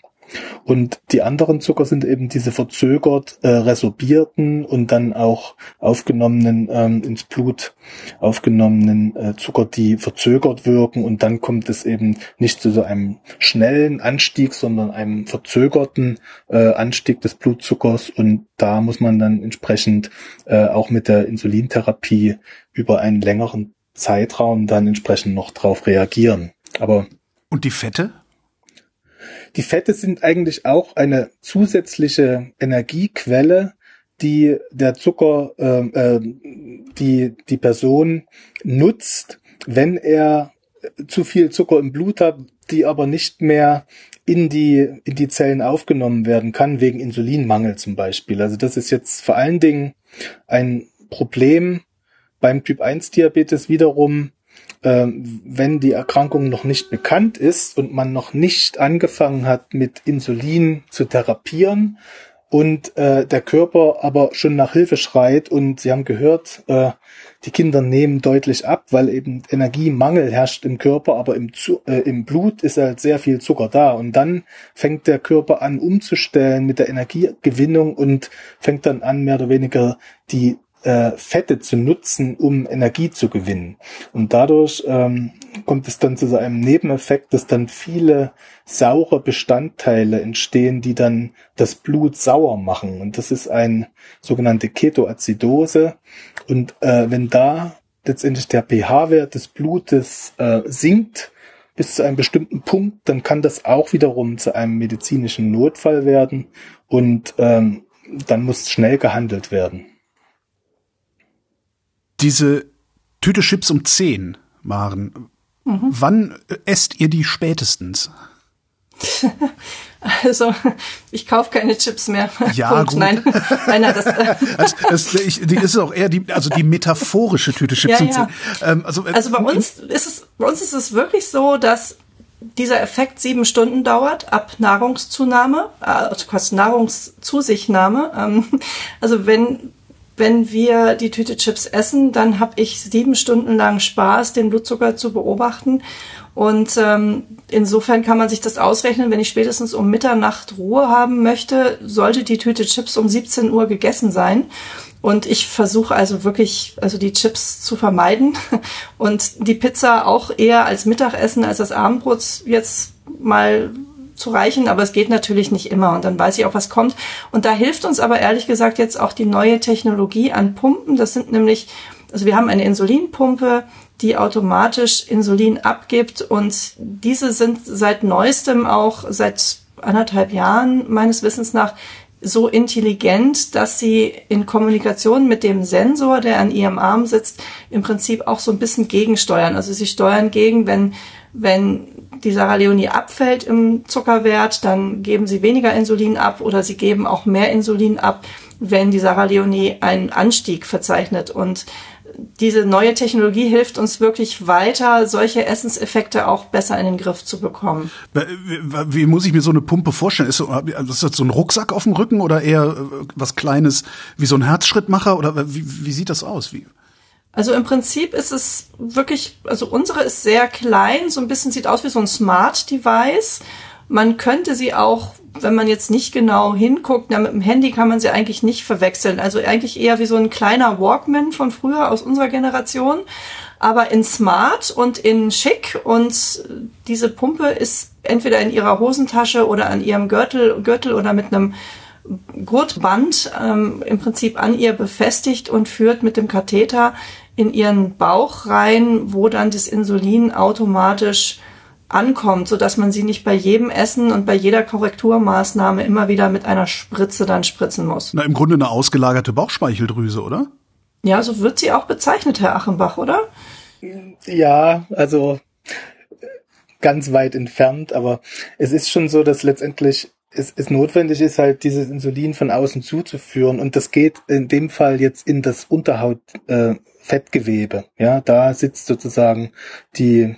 D: Und die anderen Zucker sind eben diese verzögert äh, resorbierten und dann auch aufgenommenen ähm, ins Blut aufgenommenen äh, Zucker, die verzögert wirken und dann kommt es eben nicht zu so einem schnellen Anstieg, sondern einem verzögerten äh, Anstieg des Blutzuckers und da muss man dann entsprechend äh, auch mit der Insulintherapie über einen längeren Zeitraum dann entsprechend noch drauf reagieren. Aber
A: und die Fette?
D: Die Fette sind eigentlich auch eine zusätzliche Energiequelle, die der Zucker, äh, die die Person nutzt, wenn er zu viel Zucker im Blut hat, die aber nicht mehr in die, in die Zellen aufgenommen werden kann, wegen Insulinmangel zum Beispiel. Also das ist jetzt vor allen Dingen ein Problem beim Typ 1 Diabetes wiederum, wenn die Erkrankung noch nicht bekannt ist und man noch nicht angefangen hat, mit Insulin zu therapieren und äh, der Körper aber schon nach Hilfe schreit und Sie haben gehört, äh, die Kinder nehmen deutlich ab, weil eben Energiemangel herrscht im Körper, aber im, äh, im Blut ist halt sehr viel Zucker da. Und dann fängt der Körper an umzustellen mit der Energiegewinnung und fängt dann an, mehr oder weniger die äh, Fette zu nutzen, um Energie zu gewinnen. Und dadurch ähm, kommt es dann zu so einem Nebeneffekt, dass dann viele saure Bestandteile entstehen, die dann das Blut sauer machen. Und das ist ein sogenannte Ketoazidose. Und äh, wenn da letztendlich der pH-Wert des Blutes äh, sinkt, bis zu einem bestimmten Punkt, dann kann das auch wiederum zu einem medizinischen Notfall werden und ähm, dann muss schnell gehandelt werden
A: diese Tüte Chips um 10, Maren, mhm. wann esst ihr die spätestens? *laughs*
C: Also, ich kaufe keine Chips mehr.
A: Ja, Punkt. gut.
C: Nein, *laughs* nein, nein das, äh
A: das, das, ich, die ist auch eher die, also die metaphorische Tüte Chips.
C: Ja, ja. Ähm, also, äh, also bei uns ist es, bei uns ist es wirklich so, dass dieser Effekt sieben Stunden dauert ab Nahrungszunahme, also quasi Nahrungszusichtnahme. Ähm, also wenn wenn wir die Tüte Chips essen, dann habe ich sieben Stunden lang Spaß, den Blutzucker zu beobachten. Und ähm, insofern kann man sich das ausrechnen, wenn ich spätestens um Mitternacht Ruhe haben möchte, sollte die Tüte Chips um 17 Uhr gegessen sein. Und ich versuche also wirklich, also die Chips zu vermeiden *laughs* und die Pizza auch eher als Mittagessen als das Abendbrot jetzt mal zu reichen, aber es geht natürlich nicht immer und dann weiß ich auch, was kommt. Und da hilft uns aber ehrlich gesagt jetzt auch die neue Technologie an Pumpen. Das sind nämlich, also wir haben eine Insulinpumpe, die automatisch Insulin abgibt und diese sind seit neuestem auch seit anderthalb Jahren meines Wissens nach so intelligent, dass sie in Kommunikation mit dem Sensor, der an ihrem Arm sitzt, im Prinzip auch so ein bisschen gegensteuern. Also sie steuern gegen, wenn, wenn die Sarah Leonie abfällt im Zuckerwert, dann geben sie weniger Insulin ab oder sie geben auch mehr Insulin ab, wenn die Sarah Leonie einen Anstieg verzeichnet. Und diese neue Technologie hilft uns wirklich weiter, solche Essenseffekte auch besser in den Griff zu bekommen.
A: Wie, muss ich mir so eine Pumpe vorstellen? Ist, so, ist das so ein Rucksack auf dem Rücken oder eher äh, was Kleines wie so ein Herzschrittmacher oder wie, wie sieht das aus? Wie?
C: Also im Prinzip ist es wirklich, also unsere ist sehr klein, so ein bisschen sieht aus wie so ein Smart Device. Man könnte sie auch, wenn man jetzt nicht genau hinguckt, na, mit dem Handy kann man sie eigentlich nicht verwechseln. Also eigentlich eher wie so ein kleiner Walkman von früher aus unserer Generation, aber in Smart und in Schick. Und diese Pumpe ist entweder in ihrer Hosentasche oder an ihrem Gürtel, Gürtel oder mit einem Gurtband ähm, im Prinzip an ihr befestigt und führt mit dem Katheter in ihren Bauch rein, wo dann das Insulin automatisch ankommt, so dass man sie nicht bei jedem Essen und bei jeder Korrekturmaßnahme immer wieder mit einer Spritze dann spritzen muss.
A: Na, im Grunde eine ausgelagerte Bauchspeicheldrüse, oder?
C: Ja, so wird sie auch bezeichnet, Herr Achenbach, oder?
D: Ja, also ganz weit entfernt, aber es ist schon so, dass letztendlich es, es notwendig ist halt dieses Insulin von außen zuzuführen und das geht in dem Fall jetzt in das Unterhautfettgewebe. Äh, ja, da sitzt sozusagen die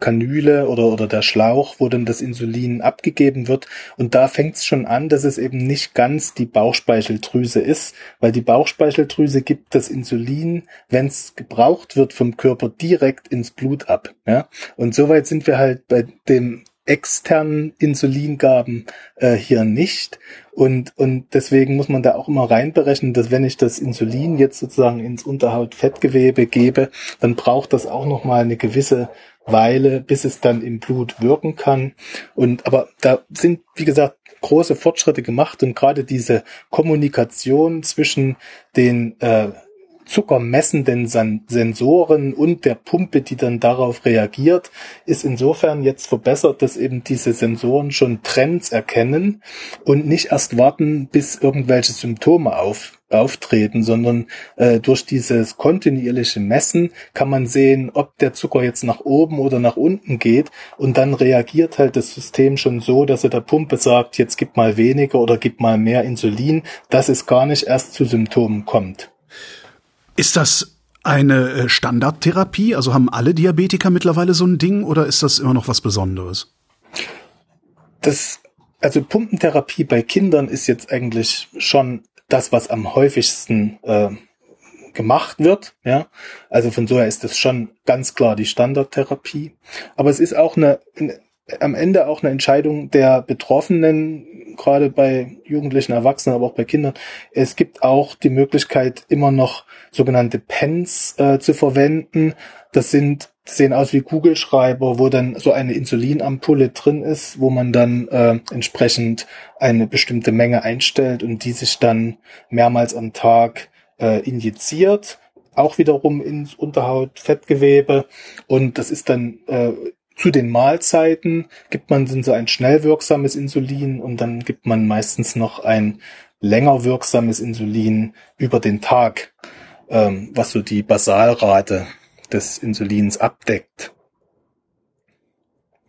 D: Kanüle oder, oder der Schlauch, wo dann das Insulin abgegeben wird. Und da fängt es schon an, dass es eben nicht ganz die Bauchspeicheldrüse ist, weil die Bauchspeicheldrüse gibt das Insulin, wenn es gebraucht wird vom Körper, direkt ins Blut ab. Ja? Und soweit sind wir halt bei dem externen Insulingaben äh, hier nicht. Und, und deswegen muss man da auch immer reinberechnen, dass wenn ich das Insulin jetzt sozusagen ins Unterhautfettgewebe gebe, dann braucht das auch nochmal eine gewisse Weile, bis es dann im Blut wirken kann. Und aber da sind, wie gesagt, große Fortschritte gemacht und gerade diese Kommunikation zwischen den äh, zuckermessenden Sensoren und der Pumpe, die dann darauf reagiert, ist insofern jetzt verbessert, dass eben diese Sensoren schon Trends erkennen und nicht erst warten, bis irgendwelche Symptome auf, auftreten, sondern äh, durch dieses kontinuierliche Messen kann man sehen, ob der Zucker jetzt nach oben oder nach unten geht und dann reagiert halt das System schon so, dass er der Pumpe sagt, jetzt gib mal weniger oder gib mal mehr Insulin, dass es gar nicht erst zu Symptomen kommt.
A: Ist das eine äh, Standardtherapie? Also haben alle Diabetiker mittlerweile so ein Ding oder ist das immer noch was Besonderes?
D: Das, also Pumpentherapie bei Kindern ist jetzt eigentlich schon das, was am häufigsten äh, gemacht wird. Ja, also von so her ist das schon ganz klar die Standardtherapie. Aber es ist auch eine, eine am Ende auch eine Entscheidung der Betroffenen, gerade bei Jugendlichen, Erwachsenen, aber auch bei Kindern. Es gibt auch die Möglichkeit, immer noch sogenannte Pens äh, zu verwenden. Das sind sehen aus wie Kugelschreiber, wo dann so eine Insulinampulle drin ist, wo man dann äh, entsprechend eine bestimmte Menge einstellt und die sich dann mehrmals am Tag äh, injiziert auch wiederum ins Unterhautfettgewebe und das ist dann äh, zu den Mahlzeiten gibt man dann so ein schnell wirksames Insulin und dann gibt man meistens noch ein länger wirksames Insulin über den Tag, ähm, was so die Basalrate des Insulins abdeckt.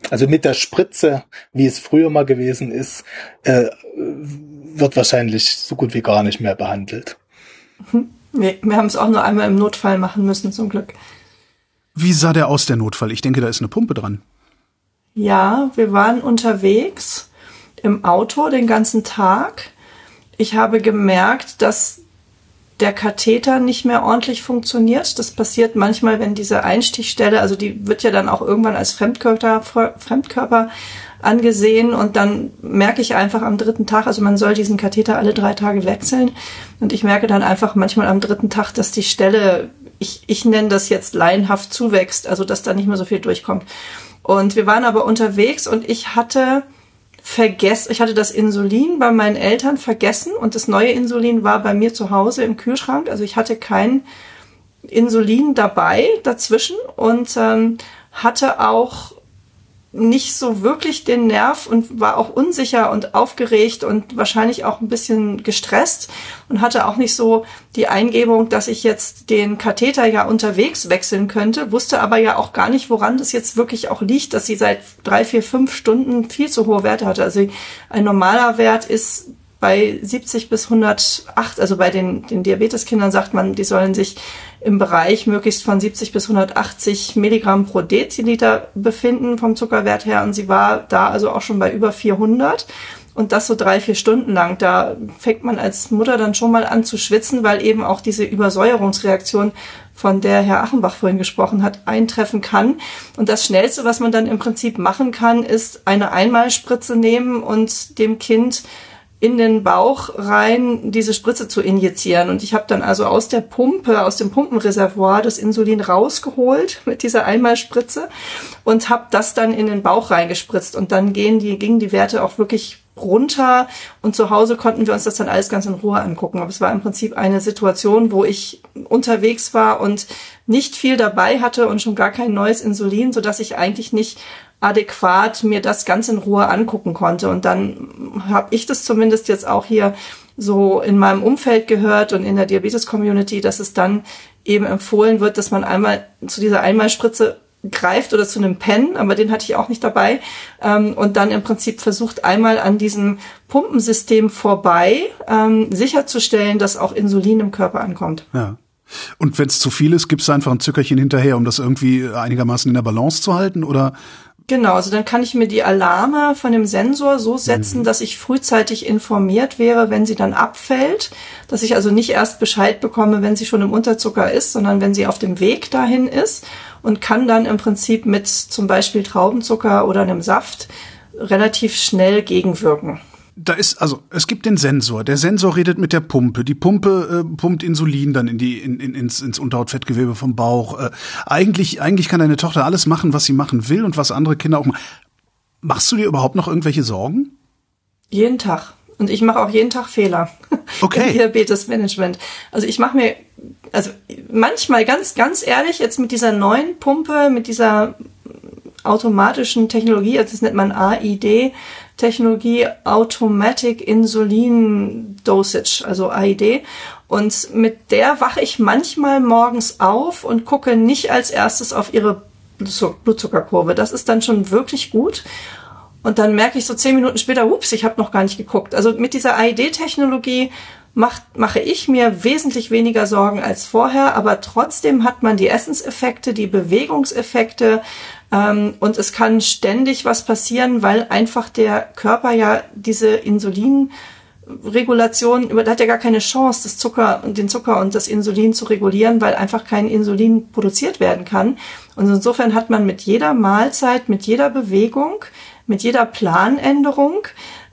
D: Also mit der Spritze, wie es früher mal gewesen ist, äh, wird wahrscheinlich so gut wie gar nicht mehr behandelt.
C: Nee, wir haben es auch nur einmal im Notfall machen müssen, zum Glück.
A: Wie sah der aus, der Notfall? Ich denke, da ist eine Pumpe dran.
C: Ja, wir waren unterwegs im Auto den ganzen Tag. Ich habe gemerkt, dass der Katheter nicht mehr ordentlich funktioniert. Das passiert manchmal, wenn diese Einstichstelle, also die wird ja dann auch irgendwann als Fremdkörper, Fremdkörper angesehen und dann merke ich einfach am dritten Tag, also man soll diesen Katheter alle drei Tage wechseln und ich merke dann einfach manchmal am dritten Tag, dass die Stelle ich, ich nenne das jetzt laienhaft zuwächst, also dass da nicht mehr so viel durchkommt. Und wir waren aber unterwegs und ich hatte vergessen, ich hatte das Insulin bei meinen Eltern vergessen und das neue Insulin war bei mir zu Hause im Kühlschrank. Also ich hatte kein Insulin dabei dazwischen und ähm, hatte auch nicht so wirklich den Nerv und war auch unsicher und aufgeregt und wahrscheinlich auch ein bisschen gestresst und hatte auch nicht so die Eingebung, dass ich jetzt den Katheter ja unterwegs wechseln könnte, wusste aber ja auch gar nicht, woran das jetzt wirklich auch liegt, dass sie seit drei, vier, fünf Stunden viel zu hohe Werte hatte. Also ein normaler Wert ist bei 70 bis 108, also bei den, den Diabeteskindern sagt man, die sollen sich im Bereich möglichst von 70 bis 180 Milligramm pro Deziliter befinden vom Zuckerwert her und sie war da also auch schon bei über 400 und das so drei, vier Stunden lang. Da fängt man als Mutter dann schon mal an zu schwitzen, weil eben auch diese Übersäuerungsreaktion, von der Herr Achenbach vorhin gesprochen hat, eintreffen kann. Und das Schnellste, was man dann im Prinzip machen kann, ist eine Einmalspritze nehmen und dem Kind in den Bauch rein diese Spritze zu injizieren. Und ich habe dann also aus der Pumpe, aus dem Pumpenreservoir das Insulin rausgeholt *laughs* mit dieser Einmalspritze und habe das dann in den Bauch reingespritzt. Und dann gehen die, gingen die Werte auch wirklich runter und zu Hause konnten wir uns das dann alles ganz in Ruhe angucken. Aber es war im Prinzip eine Situation, wo ich unterwegs war und nicht viel dabei hatte und schon gar kein neues Insulin, so dass ich eigentlich nicht adäquat mir das ganz in Ruhe angucken konnte. Und dann habe ich das zumindest jetzt auch hier so in meinem Umfeld gehört und in der Diabetes-Community, dass es dann eben empfohlen wird, dass man einmal zu dieser Einmalspritze greift oder zu einem Pen, aber den hatte ich auch nicht dabei. Ähm, und dann im Prinzip versucht einmal an diesem Pumpensystem vorbei ähm, sicherzustellen, dass auch Insulin im Körper ankommt.
A: Ja. Und wenn es zu viel ist, gibt es einfach ein Zückerchen hinterher, um das irgendwie einigermaßen in der Balance zu halten? Oder
C: Genau, also dann kann ich mir die Alarme von dem Sensor so setzen, mhm. dass ich frühzeitig informiert wäre, wenn sie dann abfällt, dass ich also nicht erst Bescheid bekomme, wenn sie schon im Unterzucker ist, sondern wenn sie auf dem Weg dahin ist und kann dann im Prinzip mit zum Beispiel Traubenzucker oder einem Saft relativ schnell gegenwirken
A: da ist, also es gibt den Sensor. Der Sensor redet mit der Pumpe. Die Pumpe äh, pumpt Insulin dann in die, in, in, ins, ins Unterhautfettgewebe vom Bauch. Äh, eigentlich, eigentlich kann deine Tochter alles machen, was sie machen will und was andere Kinder auch machen. Machst du dir überhaupt noch irgendwelche Sorgen?
C: Jeden Tag. Und ich mache auch jeden Tag Fehler. *laughs*
A: Okay.
C: Im Diabetesmanagement. Also ich mache mir, also manchmal ganz, ganz ehrlich, jetzt mit dieser neuen Pumpe, mit dieser automatischen Technologie, also das nennt man AID, Technologie Automatic Insulin Dosage, also AID. Und mit der wache ich manchmal morgens auf und gucke nicht als erstes auf ihre Blutzuckerkurve. Das ist dann schon wirklich gut. Und dann merke ich so zehn Minuten später, ups, ich habe noch gar nicht geguckt. Also mit dieser AID-Technologie mache ich mir wesentlich weniger Sorgen als vorher, aber trotzdem hat man die Essenseffekte, die Bewegungseffekte, und es kann ständig was passieren, weil einfach der Körper ja diese Insulinregulation, über, hat ja gar keine Chance, das Zucker und den Zucker und das Insulin zu regulieren, weil einfach kein Insulin produziert werden kann. Und insofern hat man mit jeder Mahlzeit, mit jeder Bewegung, mit jeder Planänderung,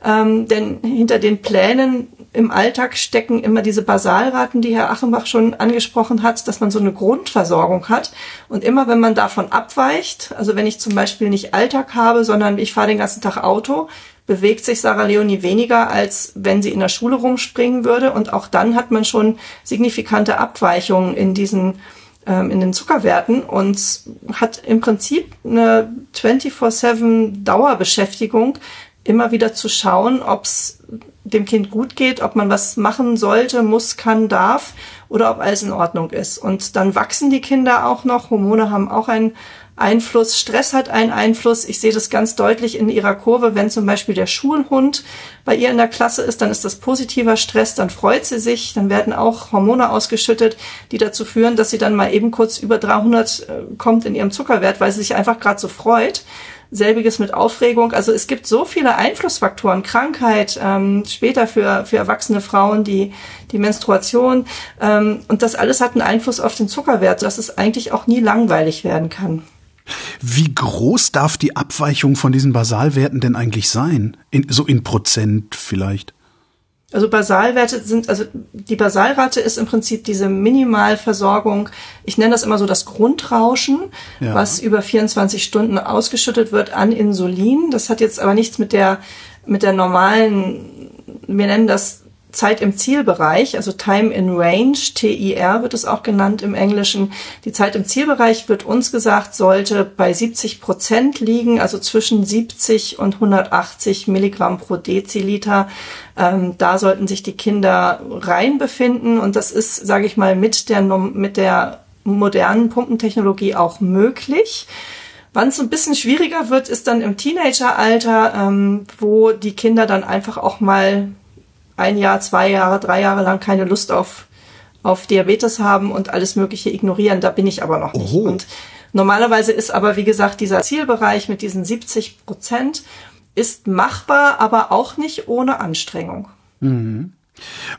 C: ähm, denn hinter den Plänen im Alltag stecken immer diese Basalraten, die Herr Achenbach schon angesprochen hat, dass man so eine Grundversorgung hat. Und immer wenn man davon abweicht, also wenn ich zum Beispiel nicht Alltag habe, sondern ich fahre den ganzen Tag Auto, bewegt sich Sarah Leonie weniger, als wenn sie in der Schule rumspringen würde. Und auch dann hat man schon signifikante Abweichungen in diesen ähm, in den Zuckerwerten und hat im Prinzip eine 24-7 Dauerbeschäftigung, immer wieder zu schauen, ob es dem Kind gut geht, ob man was machen sollte, muss, kann, darf oder ob alles in Ordnung ist. Und dann wachsen die Kinder auch noch. Hormone haben auch einen Einfluss. Stress hat einen Einfluss. Ich sehe das ganz deutlich in ihrer Kurve. Wenn zum Beispiel der Schulhund bei ihr in der Klasse ist, dann ist das positiver Stress, dann freut sie sich, dann werden auch Hormone ausgeschüttet, die dazu führen, dass sie dann mal eben kurz über 300 äh, kommt in ihrem Zuckerwert, weil sie sich einfach gerade so freut. Selbiges mit Aufregung. Also es gibt so viele Einflussfaktoren, Krankheit, ähm, später für, für erwachsene Frauen die, die Menstruation. Ähm, und das alles hat einen Einfluss auf den Zuckerwert, dass es eigentlich auch nie langweilig werden kann.
A: Wie groß darf die Abweichung von diesen Basalwerten denn eigentlich sein? In, so in Prozent vielleicht?
C: Also Basalwerte sind, also die Basalrate ist im Prinzip diese Minimalversorgung. Ich nenne das immer so das Grundrauschen, ja. was über 24 Stunden ausgeschüttet wird an Insulin. Das hat jetzt aber nichts mit der, mit der normalen, wir nennen das Zeit im Zielbereich, also Time in Range, TIR wird es auch genannt im Englischen. Die Zeit im Zielbereich wird uns gesagt, sollte bei 70 Prozent liegen, also zwischen 70 und 180 Milligramm pro Deziliter. Ähm, da sollten sich die Kinder rein befinden und das ist, sage ich mal, mit der, mit der modernen Pumpentechnologie auch möglich. Wann es ein bisschen schwieriger wird, ist dann im Teenageralter, ähm, wo die Kinder dann einfach auch mal ein Jahr, zwei Jahre, drei Jahre lang keine Lust auf, auf Diabetes haben und alles Mögliche ignorieren. Da bin ich aber noch nicht. Oho. Und normalerweise ist aber, wie gesagt, dieser Zielbereich mit diesen 70 Prozent ist machbar, aber auch nicht ohne Anstrengung.
A: Mhm.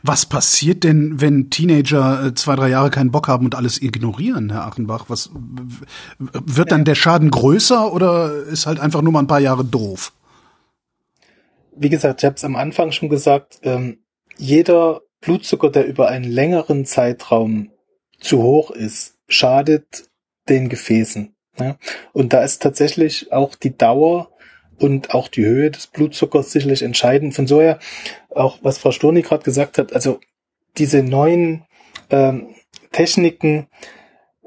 A: Was passiert denn, wenn Teenager äh, zwei, drei Jahre keinen Bock haben und alles ignorieren, Herr Achenbach? Was wird dann der Schaden größer oder ist halt einfach nur mal ein paar Jahre doof?
D: Wie gesagt, ich habe es am Anfang schon gesagt, ähm, jeder Blutzucker, der über einen längeren Zeitraum zu hoch ist, schadet den Gefäßen. Ja? Und da ist tatsächlich auch die Dauer und auch die Höhe des Blutzuckers sicherlich entscheidend. Von so her, auch was Frau Sturni gerade gesagt hat, also diese neuen ähm, Techniken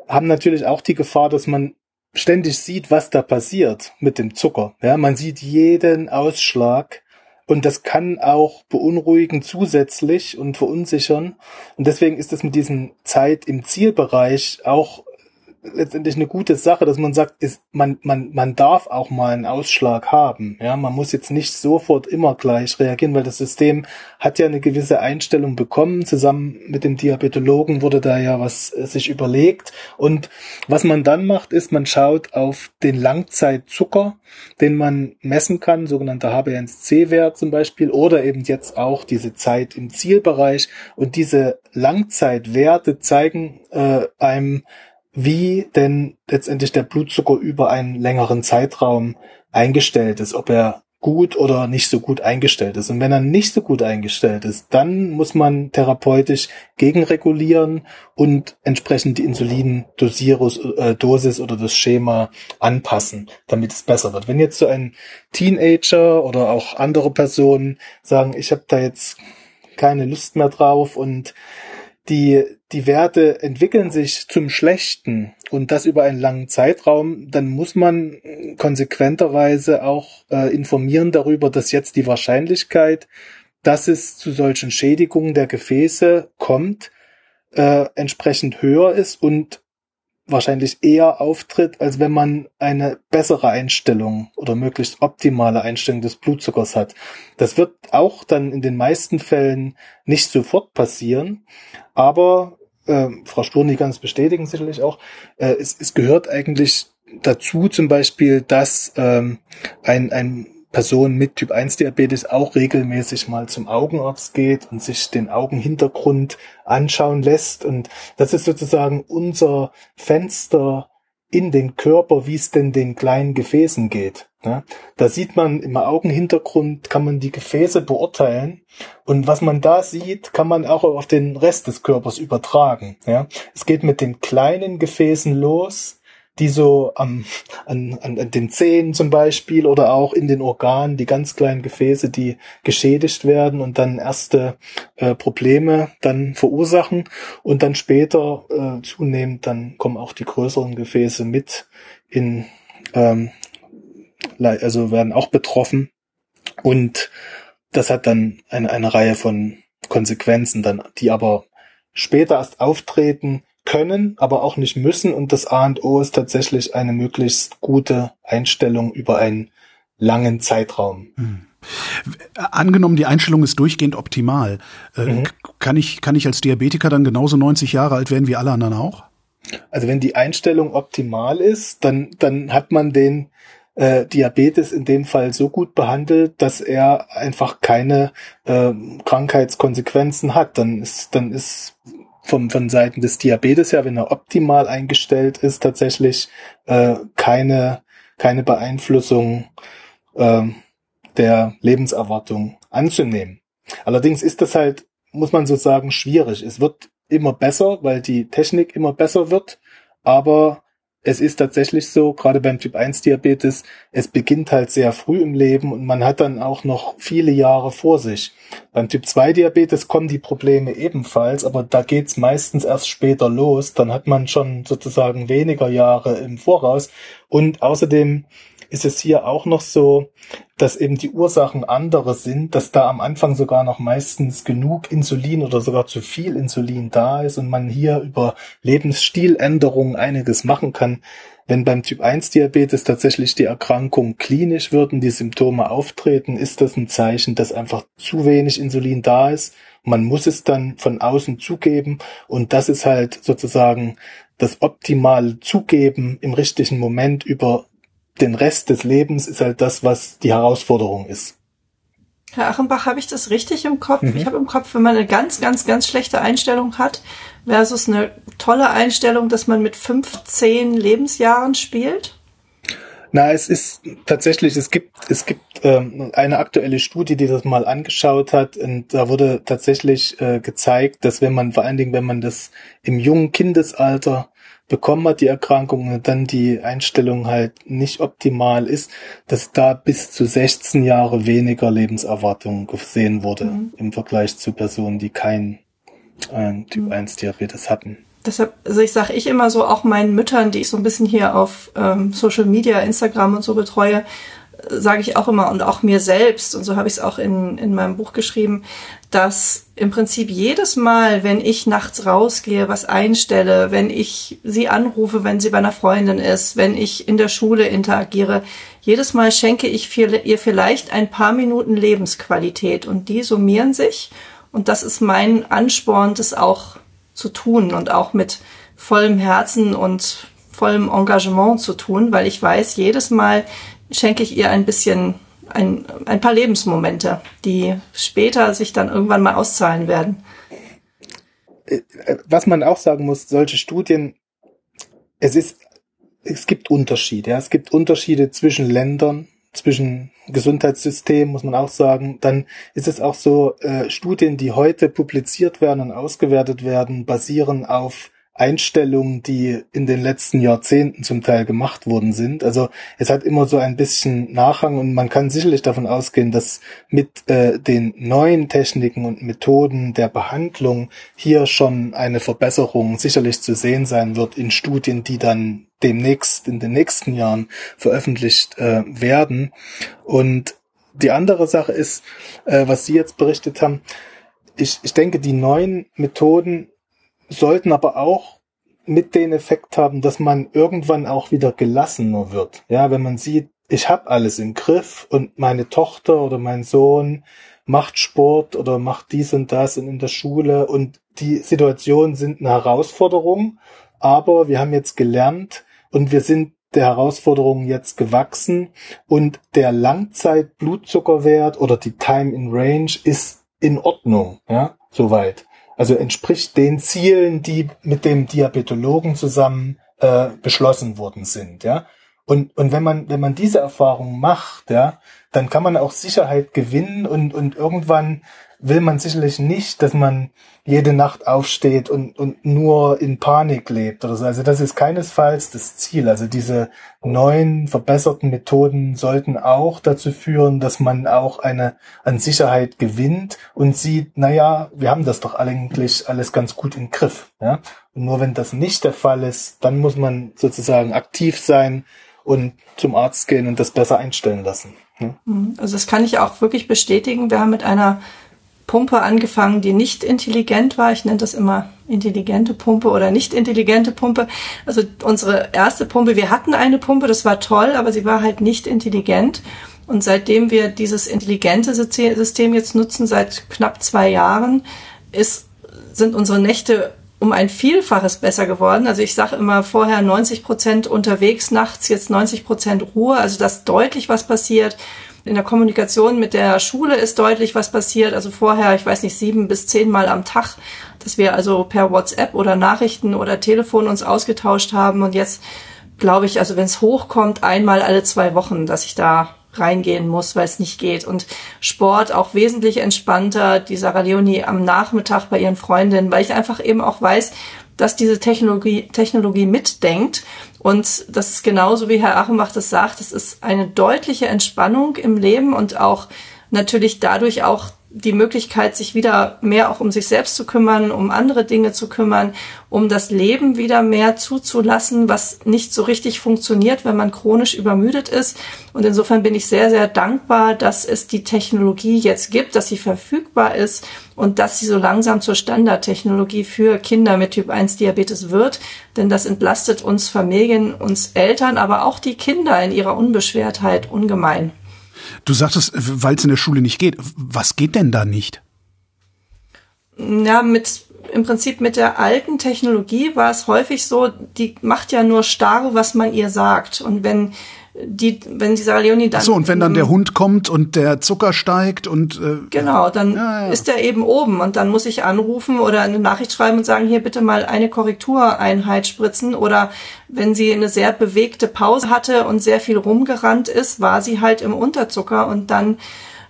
D: haben natürlich auch die Gefahr, dass man ständig sieht, was da passiert mit dem Zucker. Ja, man sieht jeden Ausschlag und das kann auch beunruhigen zusätzlich und verunsichern. Und deswegen ist es mit diesem Zeit im Zielbereich auch letztendlich eine gute Sache, dass man sagt, ist, man, man, man darf auch mal einen Ausschlag haben. Ja, man muss jetzt nicht sofort immer gleich reagieren, weil das System hat ja eine gewisse Einstellung bekommen. Zusammen mit dem Diabetologen wurde da ja was äh, sich überlegt. Und was man dann macht, ist, man schaut auf den Langzeitzucker, den man messen kann, sogenannter HbA1c-Wert zum Beispiel, oder eben jetzt auch diese Zeit im Zielbereich. Und diese Langzeitwerte zeigen äh, einem, wie denn letztendlich der Blutzucker über einen längeren Zeitraum eingestellt ist, ob er gut oder nicht so gut eingestellt ist. Und wenn er nicht so gut eingestellt ist, dann muss man therapeutisch gegenregulieren und entsprechend die Insulindosis äh, oder das Schema anpassen, damit es besser wird. Wenn jetzt so ein Teenager oder auch andere Personen sagen, ich habe da jetzt keine Lust mehr drauf und die, die Werte entwickeln sich zum Schlechten und das über einen langen Zeitraum, dann muss man konsequenterweise auch äh, informieren darüber, dass jetzt die Wahrscheinlichkeit, dass es zu solchen Schädigungen der Gefäße kommt, äh, entsprechend höher ist und wahrscheinlich eher auftritt, als wenn man eine bessere Einstellung oder möglichst optimale Einstellung des Blutzuckers hat. Das wird auch dann in den meisten Fällen nicht sofort passieren, aber äh, Frau Sturni kann es bestätigen sicherlich auch, äh, es, es gehört eigentlich dazu zum Beispiel, dass ähm, ein, ein Person mit Typ 1 Diabetes auch regelmäßig mal zum Augenarzt geht und sich den Augenhintergrund anschauen lässt. Und das ist sozusagen unser Fenster in den Körper, wie es denn den kleinen Gefäßen geht. Ja, da sieht man im Augenhintergrund, kann man die Gefäße beurteilen und was man da sieht, kann man auch auf den Rest des Körpers übertragen. Es geht mit den kleinen Gefäßen los, die so am, an, an, an den Zähnen zum Beispiel oder auch in den Organen, die ganz kleinen Gefäße, die geschädigt werden und dann erste äh, Probleme dann verursachen. Und dann später äh, zunehmend dann kommen auch die größeren Gefäße mit in, ähm, also werden auch betroffen. Und das hat dann eine, eine Reihe von Konsequenzen dann, die aber später erst auftreten, können, aber auch nicht müssen. Und das A und O ist tatsächlich eine möglichst gute Einstellung über einen langen Zeitraum. Hm.
A: Angenommen, die Einstellung ist durchgehend optimal, äh, mhm. kann ich kann ich als Diabetiker dann genauso 90 Jahre alt werden wie alle anderen auch?
D: Also wenn die Einstellung optimal ist, dann dann hat man den äh, Diabetes in dem Fall so gut behandelt, dass er einfach keine äh, Krankheitskonsequenzen hat. Dann ist dann ist vom, von Seiten des Diabetes her, wenn er optimal eingestellt ist, tatsächlich äh, keine, keine Beeinflussung äh, der Lebenserwartung anzunehmen. Allerdings ist das halt, muss man so sagen, schwierig. Es wird immer besser, weil die Technik immer besser wird, aber es ist tatsächlich so, gerade beim Typ 1 Diabetes, es beginnt halt sehr früh im Leben und man hat dann auch noch viele Jahre vor sich. Beim Typ 2 Diabetes kommen die Probleme ebenfalls, aber da geht's meistens erst später los. Dann hat man schon sozusagen weniger Jahre im Voraus. Und außerdem ist es hier auch noch so, dass eben die Ursachen andere sind, dass da am Anfang sogar noch meistens genug Insulin oder sogar zu viel Insulin da ist und man hier über Lebensstiländerungen einiges machen kann. Wenn beim Typ 1 Diabetes tatsächlich die Erkrankung klinisch wird und die Symptome auftreten, ist das ein Zeichen, dass einfach zu wenig Insulin da ist. Man muss es dann von außen zugeben und das ist halt sozusagen das optimale Zugeben im richtigen Moment über den Rest des Lebens ist halt das, was die Herausforderung ist.
C: Herr Achenbach, habe ich das richtig im Kopf? Mhm. Ich habe im Kopf, wenn man eine ganz, ganz, ganz schlechte Einstellung hat, versus eine tolle Einstellung, dass man mit 15 Lebensjahren spielt?
D: Na, es ist tatsächlich, es gibt, es gibt ähm, eine aktuelle Studie, die das mal angeschaut hat und da wurde tatsächlich äh, gezeigt, dass wenn man vor allen Dingen, wenn man das im jungen Kindesalter bekommen hat, die Erkrankung, und dann die Einstellung halt nicht optimal ist, dass da bis zu 16 Jahre weniger Lebenserwartung gesehen wurde mhm. im Vergleich zu Personen, die kein äh, Typ mhm. 1 Diabetes hatten.
C: Deshalb, also ich sage ich immer so, auch meinen Müttern, die ich so ein bisschen hier auf ähm, Social Media, Instagram und so betreue, sage ich auch immer und auch mir selbst, und so habe ich es auch in, in meinem Buch geschrieben, dass im Prinzip jedes Mal, wenn ich nachts rausgehe, was einstelle, wenn ich sie anrufe, wenn sie bei einer Freundin ist, wenn ich in der Schule interagiere, jedes Mal schenke ich ihr vielleicht ein paar Minuten Lebensqualität und die summieren sich. Und das ist mein Ansporn, das auch zu tun und auch mit vollem Herzen und vollem Engagement zu tun, weil ich weiß, jedes Mal schenke ich ihr ein bisschen, ein, ein paar Lebensmomente, die später sich dann irgendwann mal auszahlen werden.
D: Äh, was man auch sagen muss, solche Studien, es ist, es gibt Unterschiede, ja, es gibt Unterschiede zwischen Ländern, zwischen Gesundheitssystem, muss man auch sagen. Dann ist es auch so, äh, Studien, die heute publiziert werden und ausgewertet werden, basieren auf Einstellungen, die in den letzten Jahrzehnten zum Teil gemacht worden sind. Also es hat immer so ein bisschen Nachhang und man kann sicherlich davon ausgehen, dass mit äh, den neuen Techniken und Methoden der Behandlung hier schon eine Verbesserung sicherlich zu sehen sein wird in Studien, die dann demnächst in den nächsten Jahren veröffentlicht äh, werden. Und die andere Sache ist, äh, was Sie jetzt berichtet haben, ich, ich denke, die neuen Methoden sollten aber auch mit den Effekt haben, dass man irgendwann auch wieder gelassener wird. Ja, wenn man sieht, ich habe alles im Griff und meine Tochter oder mein Sohn macht Sport oder macht dies und das in der Schule und die Situationen sind eine Herausforderung, aber wir haben jetzt gelernt und wir sind der Herausforderung jetzt gewachsen und der Langzeit-Blutzuckerwert oder die Time in Range ist in Ordnung, ja, soweit. Also entspricht den Zielen, die mit dem Diabetologen zusammen äh, beschlossen worden sind, ja. Und, und wenn man, wenn man diese Erfahrung macht, ja, dann kann man auch Sicherheit gewinnen und, und irgendwann will man sicherlich nicht, dass man jede Nacht aufsteht und, und nur in Panik lebt oder so. Also das ist keinesfalls das Ziel. Also diese neuen verbesserten Methoden sollten auch dazu führen, dass man auch eine an Sicherheit gewinnt und sieht, naja, wir haben das doch eigentlich alles ganz gut im Griff. Ja? Und nur wenn das nicht der Fall ist, dann muss man sozusagen aktiv sein und zum Arzt gehen und das besser einstellen lassen.
C: Also das kann ich auch wirklich bestätigen. Wir haben mit einer Pumpe angefangen, die nicht intelligent war. Ich nenne das immer intelligente Pumpe oder nicht intelligente Pumpe. Also unsere erste Pumpe, wir hatten eine Pumpe, das war toll, aber sie war halt nicht intelligent. Und seitdem wir dieses intelligente System jetzt nutzen, seit knapp zwei Jahren, ist, sind unsere Nächte um ein Vielfaches besser geworden. Also ich sage immer vorher 90 Prozent unterwegs nachts, jetzt 90 Prozent Ruhe. Also dass deutlich was passiert in der Kommunikation mit der Schule ist deutlich was passiert. Also vorher, ich weiß nicht, sieben bis zehn Mal am Tag, dass wir also per WhatsApp oder Nachrichten oder Telefon uns ausgetauscht haben. Und jetzt glaube ich, also wenn es hochkommt, einmal alle zwei Wochen, dass ich da reingehen muss, weil es nicht geht. Und Sport auch wesentlich entspannter. Die Sarah Leonie am Nachmittag bei ihren Freundinnen, weil ich einfach eben auch weiß, dass diese Technologie, Technologie mitdenkt und das ist genauso wie Herr Achenbach das sagt, es ist eine deutliche Entspannung im Leben und auch natürlich dadurch auch die Möglichkeit, sich wieder mehr auch um sich selbst zu kümmern, um andere Dinge zu kümmern, um das Leben wieder mehr zuzulassen, was nicht so richtig funktioniert, wenn man chronisch übermüdet ist. Und insofern bin ich sehr, sehr dankbar, dass es die Technologie jetzt gibt, dass sie verfügbar ist und dass sie so langsam zur Standardtechnologie für Kinder mit Typ 1 Diabetes wird. Denn das entlastet uns Familien, uns Eltern, aber auch die Kinder in ihrer Unbeschwertheit ungemein.
A: Du sagtest, weil es in der Schule nicht geht. Was geht denn da nicht?
C: Ja, mit im Prinzip mit der alten Technologie war es häufig so, die macht ja nur starr, was man ihr sagt. Und wenn die, wenn die Sarah Leonie dann.
A: Ach so, und wenn dann der Hund kommt und der Zucker steigt und. Äh,
C: genau, dann ja, ja. ist er eben oben und dann muss ich anrufen oder eine Nachricht schreiben und sagen, hier bitte mal eine Korrektureinheit spritzen. Oder wenn sie eine sehr bewegte Pause hatte und sehr viel rumgerannt ist, war sie halt im Unterzucker und dann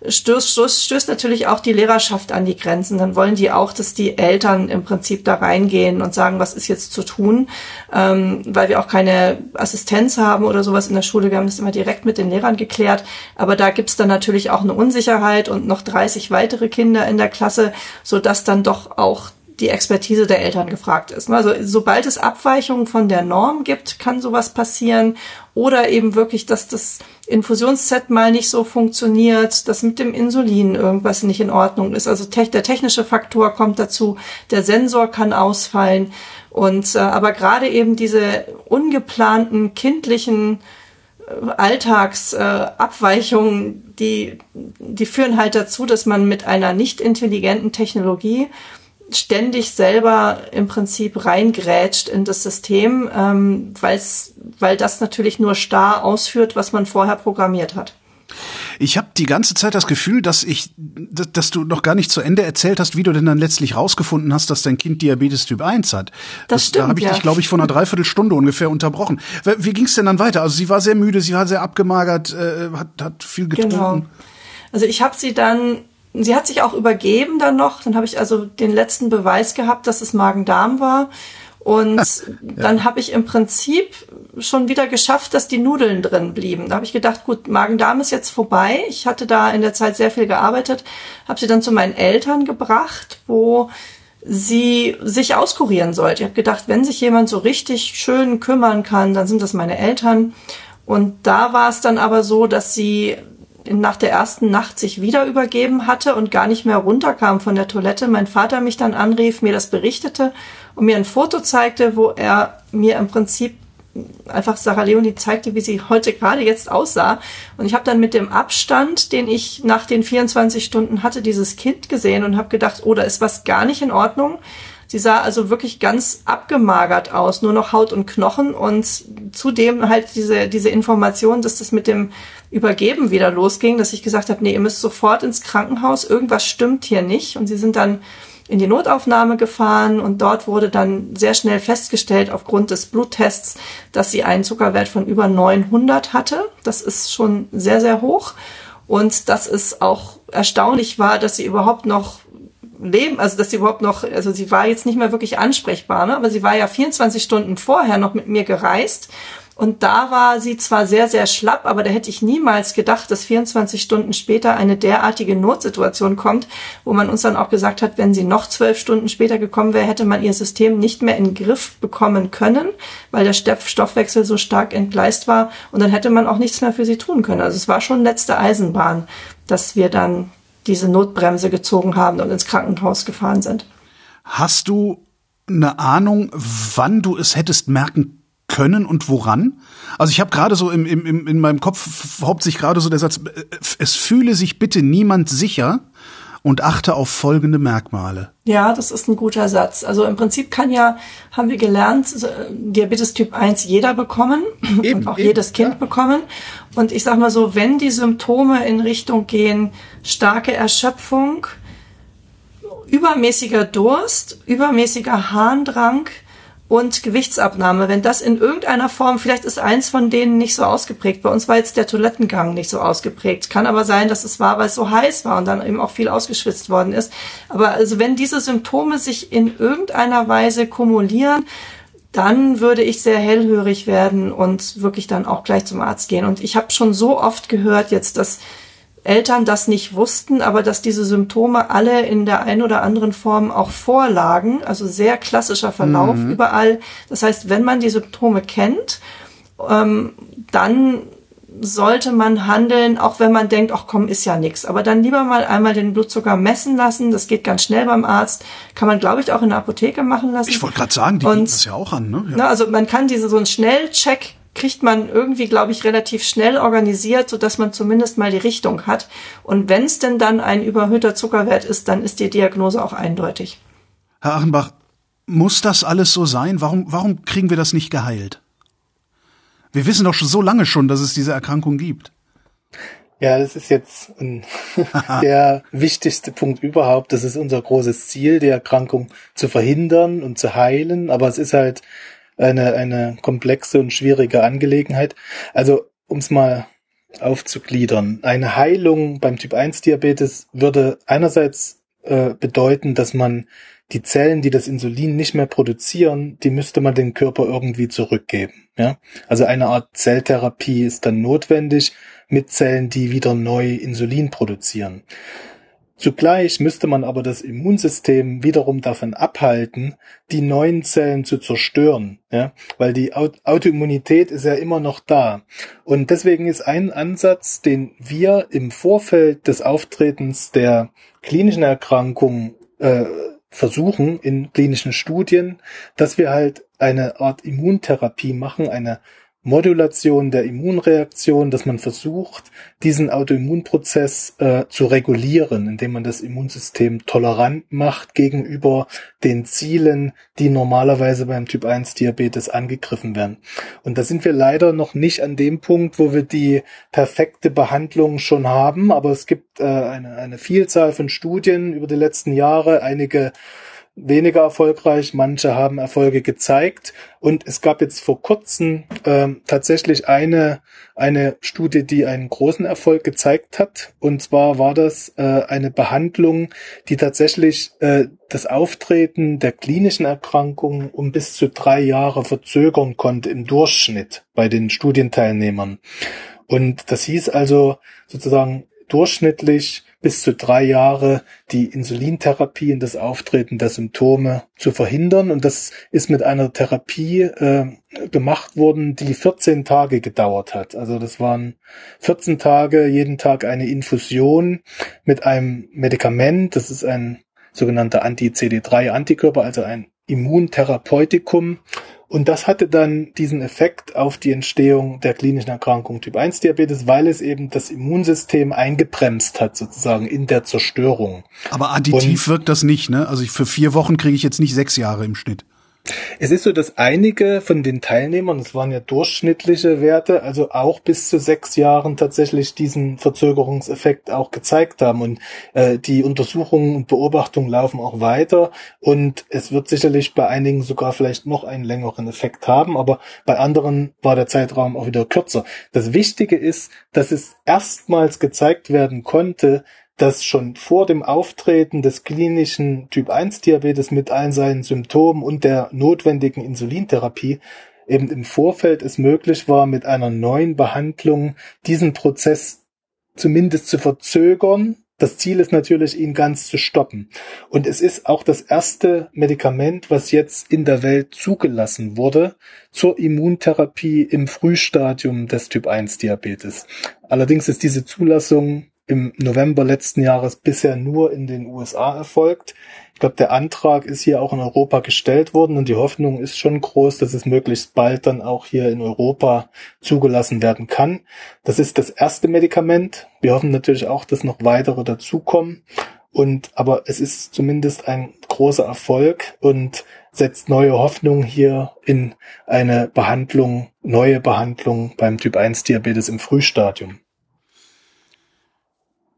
C: stößt, stößt, stößt natürlich auch die Lehrerschaft an die Grenzen. Dann wollen die auch, dass die Eltern im Prinzip da reingehen und sagen, was ist jetzt zu tun, ähm, weil wir auch keine Assistenz haben oder sowas in der Schule. Wir haben das immer direkt mit den Lehrern geklärt. Aber da gibt's dann natürlich auch eine Unsicherheit und noch 30 weitere Kinder in der Klasse, so dass dann doch auch die Expertise der Eltern gefragt ist. Also sobald es Abweichungen von der Norm gibt, kann sowas passieren. Oder eben wirklich, dass das Infusionsset mal nicht so funktioniert, dass mit dem Insulin irgendwas nicht in Ordnung ist. Also der technische Faktor kommt dazu, der Sensor kann ausfallen. Und äh, aber gerade eben diese ungeplanten kindlichen äh, Alltagsabweichungen, äh, die, die führen halt dazu, dass man mit einer nicht intelligenten Technologie ständig selber im Prinzip reingrätscht in das System, ähm, weil's, weil das natürlich nur starr ausführt, was man vorher programmiert hat.
A: Ich habe die ganze Zeit das Gefühl, dass ich, dass du noch gar nicht zu Ende erzählt hast, wie du denn dann letztlich rausgefunden hast, dass dein Kind Diabetes Typ 1 hat.
C: Das, das stimmt,
A: da habe ich
C: ja.
A: dich, glaube ich, vor einer Dreiviertelstunde ungefähr unterbrochen. Wie ging es denn dann weiter? Also sie war sehr müde, sie war sehr abgemagert, äh, hat, hat viel getrunken. Genau.
C: Also ich habe sie dann sie hat sich auch übergeben dann noch. Dann habe ich also den letzten Beweis gehabt, dass es Magen-Darm war. Und ja. dann habe ich im Prinzip schon wieder geschafft, dass die Nudeln drin blieben. Da habe ich gedacht, gut, Magen-Darm ist jetzt vorbei. Ich hatte da in der Zeit sehr viel gearbeitet, habe sie dann zu meinen Eltern gebracht, wo sie sich auskurieren sollte. Ich habe gedacht, wenn sich jemand so richtig schön kümmern kann, dann sind das meine Eltern. Und da war es dann aber so, dass sie nach der ersten Nacht sich wieder übergeben hatte und gar nicht mehr runterkam von der Toilette. Mein Vater mich dann anrief, mir das berichtete und mir ein Foto zeigte, wo er mir im Prinzip einfach Sarah Leonie zeigte, wie sie heute gerade jetzt aussah. Und ich habe dann mit dem Abstand, den ich nach den 24 Stunden hatte, dieses Kind gesehen und habe gedacht, oh, da ist was gar nicht in Ordnung. Sie sah also wirklich ganz abgemagert aus, nur noch Haut und Knochen und zudem halt diese, diese Information, dass das mit dem Übergeben wieder losging, dass ich gesagt habe, nee, ihr müsst sofort ins Krankenhaus, irgendwas stimmt hier nicht. Und sie sind dann in die Notaufnahme gefahren und dort wurde dann sehr schnell festgestellt aufgrund des Bluttests, dass sie einen Zuckerwert von über 900 hatte. Das ist schon sehr, sehr hoch. Und dass es auch erstaunlich war, dass sie überhaupt noch leben, also dass sie überhaupt noch, also sie war jetzt nicht mehr wirklich ansprechbar, ne? aber sie war ja 24 Stunden vorher noch mit mir gereist und da war sie zwar sehr, sehr schlapp, aber da hätte ich niemals gedacht, dass 24 Stunden später eine derartige Notsituation kommt, wo man uns dann auch gesagt hat, wenn sie noch zwölf Stunden später gekommen wäre, hätte man ihr System nicht mehr in den Griff bekommen können, weil der Stoffwechsel so stark entgleist war und dann hätte man auch nichts mehr für sie tun können. Also es war schon letzte Eisenbahn, dass wir dann diese Notbremse gezogen haben und ins Krankenhaus gefahren sind.
A: Hast du eine Ahnung, wann du es hättest merken können und woran? Also ich habe gerade so im, im, in meinem Kopf hauptsächlich gerade so der Satz, äh, es fühle sich bitte niemand sicher und achte auf folgende Merkmale.
C: Ja, das ist ein guter Satz. Also im Prinzip kann ja, haben wir gelernt, Diabetes Typ 1 jeder bekommen *clears throat* eben, und auch eben, jedes Kind ja. bekommen. Und ich sag mal so, wenn die Symptome in Richtung gehen, starke Erschöpfung, übermäßiger Durst, übermäßiger Harndrang, und Gewichtsabnahme, wenn das in irgendeiner Form, vielleicht ist eins von denen nicht so ausgeprägt. Bei uns war jetzt der Toilettengang nicht so ausgeprägt. Kann aber sein, dass es war, weil es so heiß war und dann eben auch viel ausgeschwitzt worden ist. Aber also wenn diese Symptome sich in irgendeiner Weise kumulieren, dann würde ich sehr hellhörig werden und wirklich dann auch gleich zum Arzt gehen. Und ich habe schon so oft gehört jetzt, dass Eltern das nicht wussten, aber dass diese Symptome alle in der einen oder anderen Form auch vorlagen. Also sehr klassischer Verlauf mhm. überall. Das heißt, wenn man die Symptome kennt, ähm, dann sollte man handeln, auch wenn man denkt, ach komm, ist ja nix. Aber dann lieber mal einmal den Blutzucker messen lassen. Das geht ganz schnell beim Arzt. Kann man, glaube ich, auch in der Apotheke machen lassen.
A: Ich wollte gerade sagen, die bieten das ja auch an. Ne? Ja.
C: Na, also man kann diese so einen Schnellcheck kriegt man irgendwie, glaube ich, relativ schnell organisiert, so dass man zumindest mal die Richtung hat. Und wenn es denn dann ein überhöhter Zuckerwert ist, dann ist die Diagnose auch eindeutig.
A: Herr Achenbach, muss das alles so sein? Warum, warum kriegen wir das nicht geheilt? Wir wissen doch schon so lange schon, dass es diese Erkrankung gibt.
D: Ja, das ist jetzt *laughs* der wichtigste Punkt überhaupt. Das ist unser großes Ziel, die Erkrankung zu verhindern und zu heilen. Aber es ist halt eine, eine komplexe und schwierige Angelegenheit. Also, um es mal aufzugliedern. Eine Heilung beim Typ 1 Diabetes würde einerseits äh, bedeuten, dass man die Zellen, die das Insulin nicht mehr produzieren, die müsste man dem Körper irgendwie zurückgeben. Ja? Also eine Art Zelltherapie ist dann notwendig mit Zellen, die wieder neu Insulin produzieren. Zugleich müsste man aber das Immunsystem wiederum davon abhalten, die neuen Zellen zu zerstören, ja, weil die Autoimmunität ist ja immer noch da. Und deswegen ist ein Ansatz, den wir im Vorfeld des Auftretens der klinischen Erkrankung äh, versuchen in klinischen Studien, dass wir halt eine Art Immuntherapie machen, eine Modulation der Immunreaktion, dass man versucht, diesen Autoimmunprozess äh, zu regulieren, indem man das Immunsystem tolerant macht gegenüber den Zielen, die normalerweise beim Typ 1 Diabetes angegriffen werden. Und da sind wir leider noch nicht an dem Punkt, wo wir die perfekte Behandlung schon haben, aber es gibt äh, eine, eine Vielzahl von Studien über die letzten Jahre, einige weniger erfolgreich, manche haben Erfolge gezeigt. Und es gab jetzt vor kurzem äh, tatsächlich eine eine Studie, die einen großen Erfolg gezeigt hat. Und zwar war das äh, eine Behandlung, die tatsächlich äh, das Auftreten der klinischen Erkrankungen um bis zu drei Jahre verzögern konnte im Durchschnitt bei den Studienteilnehmern. Und das hieß also sozusagen durchschnittlich bis zu drei Jahre die Insulintherapie und das Auftreten der Symptome zu verhindern. Und das ist mit einer Therapie äh, gemacht worden, die 14 Tage gedauert hat. Also das waren 14 Tage, jeden Tag eine Infusion mit einem Medikament. Das ist ein sogenannter Anti-CD3-Antikörper, also ein Immuntherapeutikum. Und das hatte dann diesen Effekt auf die Entstehung der klinischen Erkrankung Typ 1 Diabetes, weil es eben das Immunsystem eingebremst hat, sozusagen in der Zerstörung.
A: Aber additiv Und wirkt das nicht, ne? Also für vier Wochen kriege ich jetzt nicht sechs Jahre im Schnitt.
D: Es ist so, dass einige von den Teilnehmern, das waren ja durchschnittliche Werte, also auch bis zu sechs Jahren tatsächlich diesen Verzögerungseffekt auch gezeigt haben. Und äh, die Untersuchungen und Beobachtungen laufen auch weiter. Und es wird sicherlich bei einigen sogar vielleicht noch einen längeren Effekt haben, aber bei anderen war der Zeitraum auch wieder kürzer. Das Wichtige ist, dass es erstmals gezeigt werden konnte, dass schon vor dem Auftreten des klinischen Typ 1 Diabetes mit allen seinen Symptomen und der notwendigen Insulintherapie eben im Vorfeld es möglich war, mit einer neuen Behandlung diesen Prozess zumindest zu verzögern. Das Ziel ist natürlich, ihn ganz zu stoppen. Und es ist auch das erste Medikament, was jetzt in der Welt zugelassen wurde zur Immuntherapie im Frühstadium des Typ 1 Diabetes. Allerdings ist diese Zulassung im November letzten Jahres bisher nur in den USA erfolgt. Ich glaube, der Antrag ist hier auch in Europa gestellt worden und die Hoffnung ist schon groß, dass es möglichst bald dann auch hier in Europa zugelassen werden kann. Das ist das erste Medikament. Wir hoffen natürlich auch, dass noch weitere dazukommen. Und, aber es ist zumindest ein großer Erfolg und setzt neue Hoffnung hier in eine Behandlung, neue Behandlung beim Typ 1 Diabetes im Frühstadium.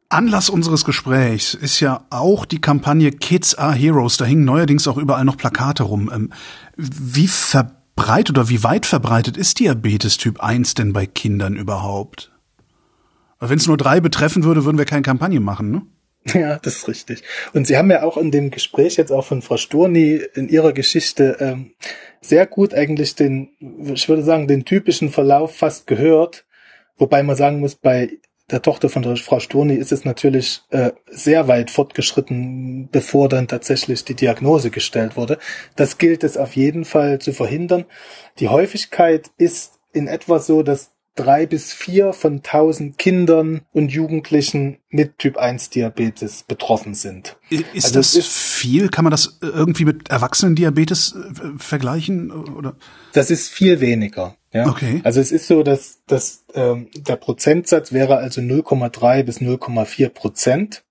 A: Anlass unseres Gesprächs ist ja auch die Kampagne Kids are Heroes. Da hingen neuerdings auch überall noch Plakate rum. Ähm, wie verbreitet oder wie weit verbreitet ist Diabetes Typ 1 denn bei Kindern überhaupt? Wenn es nur drei betreffen würde, würden wir keine Kampagne machen, ne?
D: Ja, das ist richtig. Und Sie haben ja auch in dem Gespräch jetzt auch von Frau Sturni in ihrer Geschichte ähm, sehr gut eigentlich den, ich würde sagen, den typischen Verlauf fast gehört. Wobei man sagen muss, bei der Tochter von der Frau Sturni ist es natürlich äh, sehr weit fortgeschritten, bevor dann tatsächlich die Diagnose gestellt wurde. Das gilt es auf jeden Fall zu verhindern. Die Häufigkeit ist in etwa so, dass drei bis vier von tausend Kindern und Jugendlichen mit Typ 1 Diabetes betroffen sind.
A: Ist also das ist, viel? Kann man das irgendwie mit Erwachsenendiabetes äh, vergleichen? Oder?
D: Das ist viel weniger. Ja? Okay. Also es ist so, dass, dass ähm, der Prozentsatz wäre also 0,3 bis 0,4 Prozent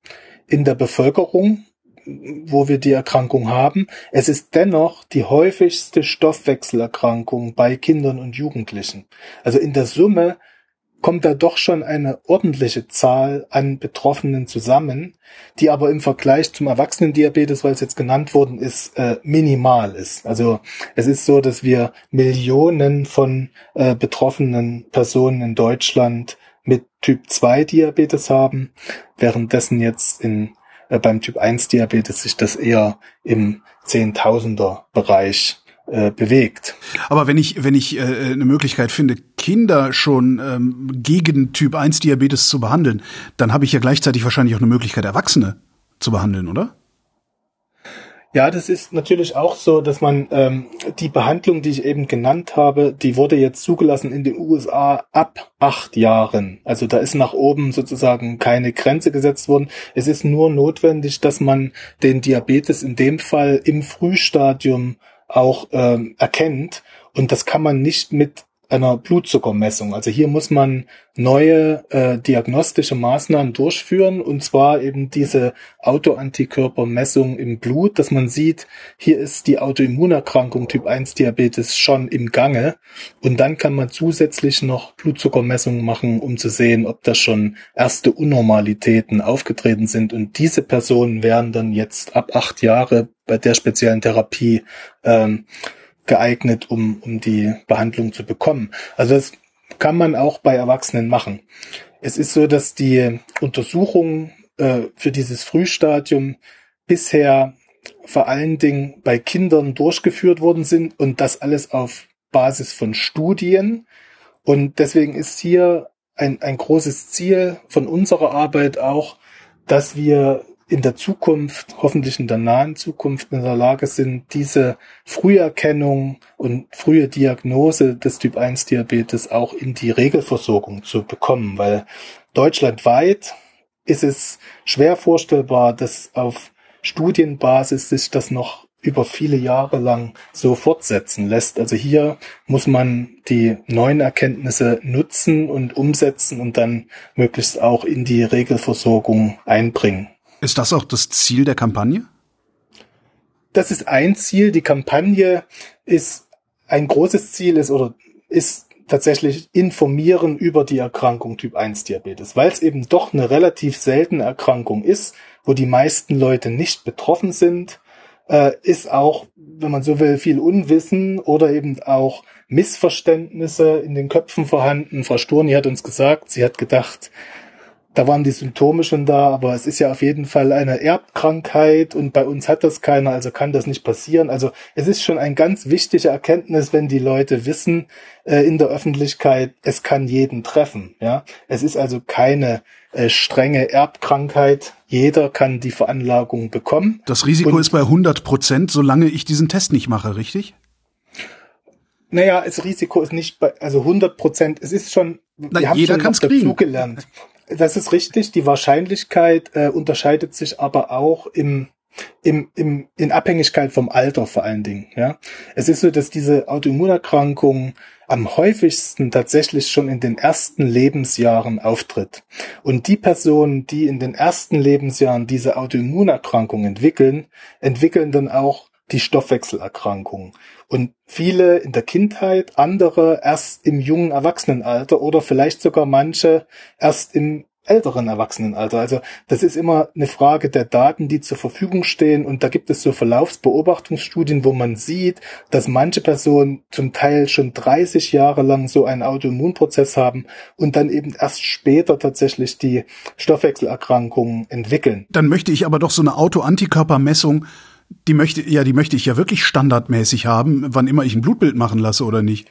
D: in der Bevölkerung wo wir die Erkrankung haben. Es ist dennoch die häufigste Stoffwechselerkrankung bei Kindern und Jugendlichen. Also in der Summe kommt da doch schon eine ordentliche Zahl an Betroffenen zusammen, die aber im Vergleich zum Erwachsenendiabetes, weil es jetzt genannt worden ist, äh, minimal ist. Also es ist so, dass wir Millionen von äh, betroffenen Personen in Deutschland mit Typ 2 Diabetes haben, währenddessen jetzt in äh, beim Typ 1 Diabetes sich das eher im Zehntausender Bereich äh, bewegt.
A: Aber wenn ich wenn ich äh, eine Möglichkeit finde, Kinder schon ähm, gegen Typ 1 Diabetes zu behandeln, dann habe ich ja gleichzeitig wahrscheinlich auch eine Möglichkeit, Erwachsene zu behandeln, oder?
D: Ja, das ist natürlich auch so, dass man ähm, die Behandlung, die ich eben genannt habe, die wurde jetzt zugelassen in den USA ab acht Jahren. Also da ist nach oben sozusagen keine Grenze gesetzt worden. Es ist nur notwendig, dass man den Diabetes in dem Fall im Frühstadium auch ähm, erkennt. Und das kann man nicht mit einer Blutzuckermessung. Also hier muss man neue äh, diagnostische Maßnahmen durchführen und zwar eben diese Autoantikörpermessung im Blut, dass man sieht, hier ist die Autoimmunerkrankung Typ 1 Diabetes schon im Gange und dann kann man zusätzlich noch Blutzuckermessungen machen, um zu sehen, ob da schon erste Unnormalitäten aufgetreten sind und diese Personen werden dann jetzt ab acht Jahre bei der speziellen Therapie ähm, geeignet, um, um die Behandlung zu bekommen. Also das kann man auch bei Erwachsenen machen. Es ist so, dass die Untersuchungen äh, für dieses Frühstadium bisher vor allen Dingen bei Kindern durchgeführt worden sind und das alles auf Basis von Studien. Und deswegen ist hier ein, ein großes Ziel von unserer Arbeit auch, dass wir in der Zukunft, hoffentlich in der nahen Zukunft in der Lage sind, diese Früherkennung und frühe Diagnose des Typ 1 Diabetes auch in die Regelversorgung zu bekommen, weil deutschlandweit ist es schwer vorstellbar, dass auf Studienbasis sich das noch über viele Jahre lang so fortsetzen lässt. Also hier muss man die neuen Erkenntnisse nutzen und umsetzen und dann möglichst auch in die Regelversorgung einbringen.
A: Ist das auch das Ziel der Kampagne?
D: Das ist ein Ziel. Die Kampagne ist ein großes Ziel ist oder ist tatsächlich informieren über die Erkrankung Typ 1 Diabetes, weil es eben doch eine relativ seltene Erkrankung ist, wo die meisten Leute nicht betroffen sind, äh, ist auch, wenn man so will, viel Unwissen oder eben auch Missverständnisse in den Köpfen vorhanden. Frau Sturni hat uns gesagt, sie hat gedacht, da waren die Symptome schon da, aber es ist ja auf jeden Fall eine Erbkrankheit und bei uns hat das keiner, also kann das nicht passieren. Also es ist schon ein ganz wichtige Erkenntnis, wenn die Leute wissen äh, in der Öffentlichkeit, es kann jeden treffen. Ja, es ist also keine äh, strenge Erbkrankheit. Jeder kann die Veranlagung bekommen.
A: Das Risiko und, ist bei 100 Prozent, solange ich diesen Test nicht mache, richtig?
D: Naja, das Risiko ist nicht bei, also 100 Prozent. Es ist schon,
A: Na, wir haben jeder schon dazu
D: gelernt. Das ist richtig. Die Wahrscheinlichkeit äh, unterscheidet sich aber auch im, im, im, in Abhängigkeit vom Alter vor allen Dingen. Ja, es ist so, dass diese Autoimmunerkrankung am häufigsten tatsächlich schon in den ersten Lebensjahren auftritt. Und die Personen, die in den ersten Lebensjahren diese Autoimmunerkrankung entwickeln, entwickeln dann auch die Stoffwechselerkrankung. Und viele in der Kindheit, andere erst im jungen Erwachsenenalter oder vielleicht sogar manche erst im älteren Erwachsenenalter. Also das ist immer eine Frage der Daten, die zur Verfügung stehen. Und da gibt es so Verlaufsbeobachtungsstudien, wo man sieht, dass manche Personen zum Teil schon 30 Jahre lang so einen Autoimmunprozess haben und dann eben erst später tatsächlich die Stoffwechselerkrankungen entwickeln.
A: Dann möchte ich aber doch so eine Autoantikörpermessung die möchte, ja, die möchte ich ja wirklich standardmäßig haben, wann immer ich ein Blutbild machen lasse oder nicht.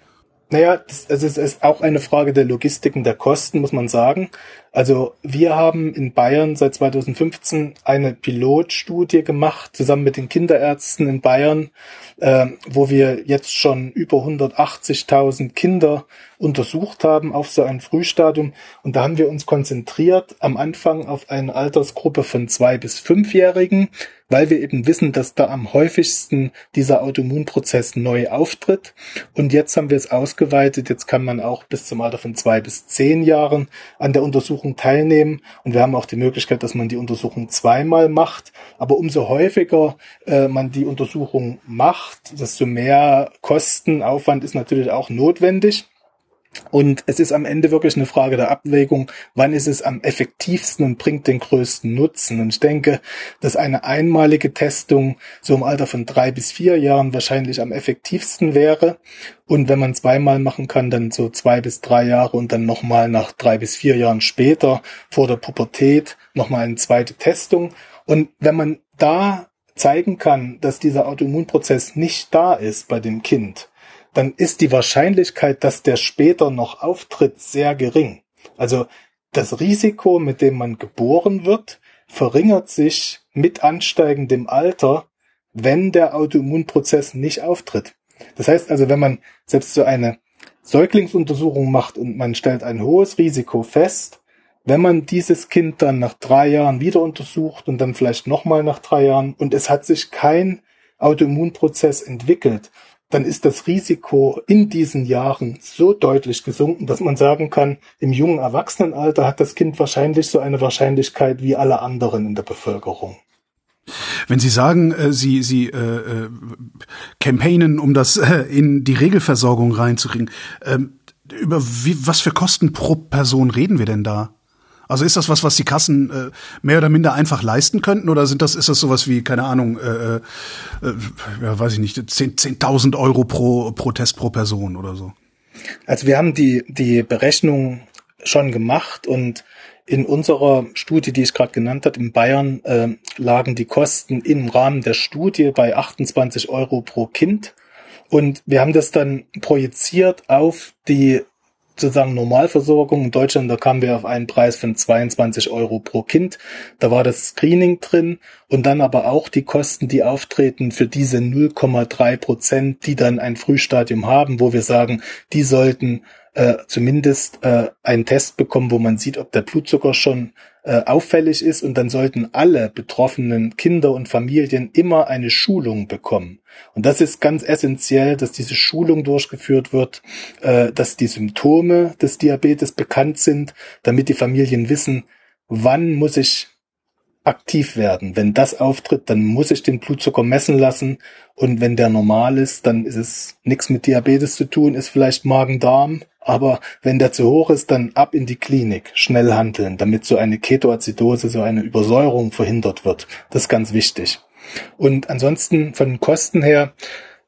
D: Naja, das, also es ist auch eine Frage der Logistiken, der Kosten, muss man sagen. Also wir haben in Bayern seit 2015 eine Pilotstudie gemacht, zusammen mit den Kinderärzten in Bayern, äh, wo wir jetzt schon über 180.000 Kinder untersucht haben auf so ein Frühstadium. Und da haben wir uns konzentriert am Anfang auf eine Altersgruppe von zwei bis fünfjährigen, weil wir eben wissen, dass da am häufigsten dieser Autoimmunprozess neu auftritt. Und jetzt haben wir es ausgeweitet. Jetzt kann man auch bis zum Alter von zwei bis zehn Jahren an der Untersuchung teilnehmen. Und wir haben auch die Möglichkeit, dass man die Untersuchung zweimal macht. Aber umso häufiger äh, man die Untersuchung macht, desto mehr Kostenaufwand ist natürlich auch notwendig. Und es ist am Ende wirklich eine Frage der Abwägung, wann ist es am effektivsten und bringt den größten Nutzen. Und ich denke, dass eine einmalige Testung so im Alter von drei bis vier Jahren wahrscheinlich am effektivsten wäre. Und wenn man zweimal machen kann, dann so zwei bis drei Jahre und dann nochmal nach drei bis vier Jahren später vor der Pubertät nochmal eine zweite Testung. Und wenn man da zeigen kann, dass dieser Autoimmunprozess nicht da ist bei dem Kind, dann ist die Wahrscheinlichkeit, dass der später noch auftritt, sehr gering. Also das Risiko, mit dem man geboren wird, verringert sich mit ansteigendem Alter, wenn der Autoimmunprozess nicht auftritt. Das heißt also, wenn man selbst so eine Säuglingsuntersuchung macht und man stellt ein hohes Risiko fest, wenn man dieses Kind dann nach drei Jahren wieder untersucht und dann vielleicht nochmal nach drei Jahren und es hat sich kein Autoimmunprozess entwickelt, dann ist das Risiko in diesen Jahren so deutlich gesunken, dass man sagen kann, im jungen Erwachsenenalter hat das Kind wahrscheinlich so eine Wahrscheinlichkeit wie alle anderen in der Bevölkerung.
A: Wenn Sie sagen, äh, Sie Sie äh, äh, campaignen, um das äh, in die Regelversorgung reinzukriegen, äh, über wie, was für Kosten pro Person reden wir denn da? Also ist das was, was die Kassen äh, mehr oder minder einfach leisten könnten, oder sind das ist das sowas wie keine Ahnung, äh, äh, ja, weiß ich nicht, 10.000 10 Euro pro pro Test pro Person oder so?
D: Also wir haben die die Berechnung schon gemacht und in unserer Studie, die ich gerade genannt habe, in Bayern äh, lagen die Kosten im Rahmen der Studie bei 28 Euro pro Kind. Und wir haben das dann projiziert auf die sozusagen Normalversorgung in Deutschland, da kamen wir auf einen Preis von 22 Euro pro Kind. Da war das Screening drin und dann aber auch die Kosten, die auftreten für diese 0,3 Prozent, die dann ein Frühstadium haben, wo wir sagen, die sollten äh, zumindest äh, einen Test bekommen, wo man sieht, ob der Blutzucker schon äh, auffällig ist und dann sollten alle betroffenen Kinder und Familien immer eine Schulung bekommen. Und das ist ganz essentiell, dass diese Schulung durchgeführt wird, äh, dass die Symptome des Diabetes bekannt sind, damit die Familien wissen, wann muss ich aktiv werden. Wenn das auftritt, dann muss ich den Blutzucker messen lassen und wenn der normal ist, dann ist es nichts mit Diabetes zu tun, ist vielleicht Magen-Darm, aber wenn der zu hoch ist, dann ab in die Klinik, schnell handeln, damit so eine Ketoazidose, so eine Übersäuerung verhindert wird. Das ist ganz wichtig. Und ansonsten von Kosten her,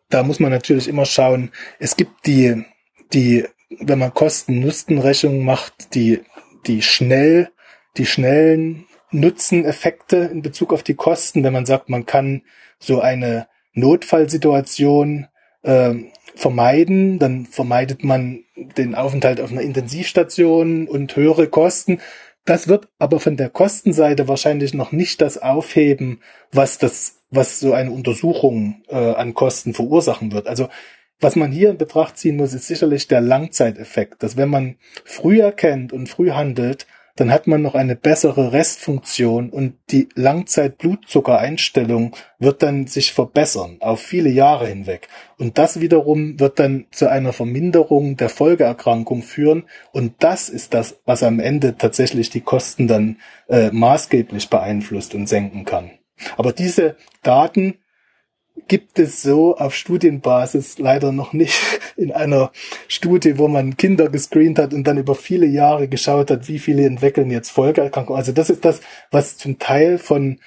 D: da muss man natürlich immer schauen, es gibt die, die, wenn man Kosten-Nutzen-Rechnung macht, die, die schnell, die schnellen Nutzeneffekte in Bezug auf die Kosten, wenn man sagt, man kann so eine Notfallsituation äh, vermeiden, dann vermeidet man den Aufenthalt auf einer Intensivstation und höhere Kosten. Das wird aber von der Kostenseite wahrscheinlich noch nicht das aufheben, was das, was so eine Untersuchung äh, an Kosten verursachen wird. Also was man hier in Betracht ziehen muss, ist sicherlich der Langzeiteffekt, dass wenn man früh erkennt und früh handelt, dann hat man noch eine bessere Restfunktion und die Langzeitblutzuckereinstellung wird dann sich verbessern auf viele Jahre hinweg. Und das wiederum wird dann zu einer Verminderung der Folgeerkrankung führen. Und das ist das, was am Ende tatsächlich die Kosten dann äh, maßgeblich beeinflusst und senken kann. Aber diese Daten gibt es so auf Studienbasis leider noch nicht *laughs* in einer Studie, wo man Kinder gescreent hat und dann über viele Jahre geschaut hat, wie viele entwickeln jetzt Folgeerkrankungen. Also das ist das, was zum Teil von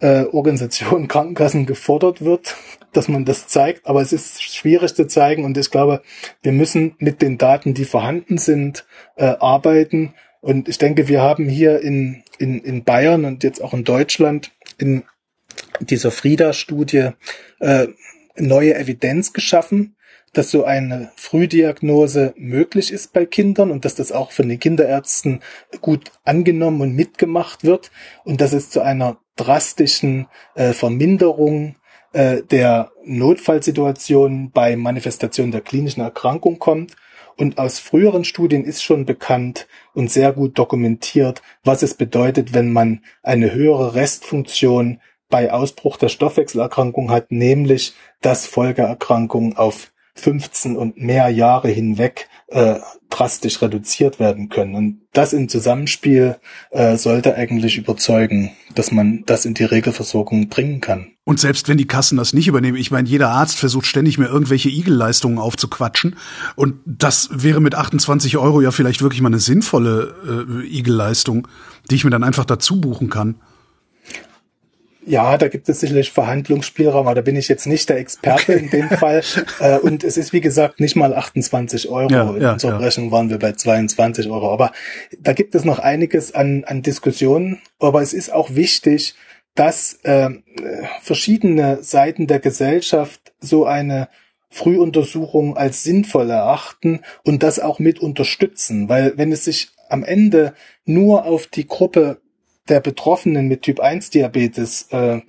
D: äh, Organisationen, *laughs* Krankenkassen gefordert wird, dass man das zeigt. Aber es ist schwierig zu zeigen und ich glaube, wir müssen mit den Daten, die vorhanden sind, äh, arbeiten. Und ich denke, wir haben hier in, in, in Bayern und jetzt auch in Deutschland in dieser Frieda-Studie äh, neue Evidenz geschaffen, dass so eine Frühdiagnose möglich ist bei Kindern und dass das auch von den Kinderärzten gut angenommen und mitgemacht wird und dass es zu einer drastischen äh, Verminderung äh, der Notfallsituation bei Manifestation der klinischen Erkrankung kommt. Und aus früheren Studien ist schon bekannt und sehr gut dokumentiert, was es bedeutet, wenn man eine höhere Restfunktion bei Ausbruch der Stoffwechselerkrankung hat, nämlich dass Folgeerkrankungen auf 15 und mehr Jahre hinweg äh, drastisch reduziert werden können. Und das im Zusammenspiel äh, sollte eigentlich überzeugen, dass man das in die Regelversorgung bringen kann.
A: Und selbst wenn die Kassen das nicht übernehmen, ich meine, jeder Arzt versucht ständig mir irgendwelche Igelleistungen aufzuquatschen. Und das wäre mit 28 Euro ja vielleicht wirklich mal eine sinnvolle äh, Igelleistung, die ich mir dann einfach dazu buchen kann.
D: Ja, da gibt es sicherlich Verhandlungsspielraum, aber da bin ich jetzt nicht der Experte okay. in dem Fall. *laughs* Äh, und es ist, wie gesagt, nicht mal 28 Euro. Ja, in ja, unserer ja. Rechnung waren wir bei 22 Euro. Aber da gibt es noch einiges an, an Diskussionen. Aber es ist auch wichtig, dass äh, verschiedene Seiten der Gesellschaft so eine Frühuntersuchung als sinnvoll erachten und das auch mit unterstützen. Weil wenn es sich am Ende nur auf die Gruppe der Betroffenen mit Typ 1 Diabetes äh,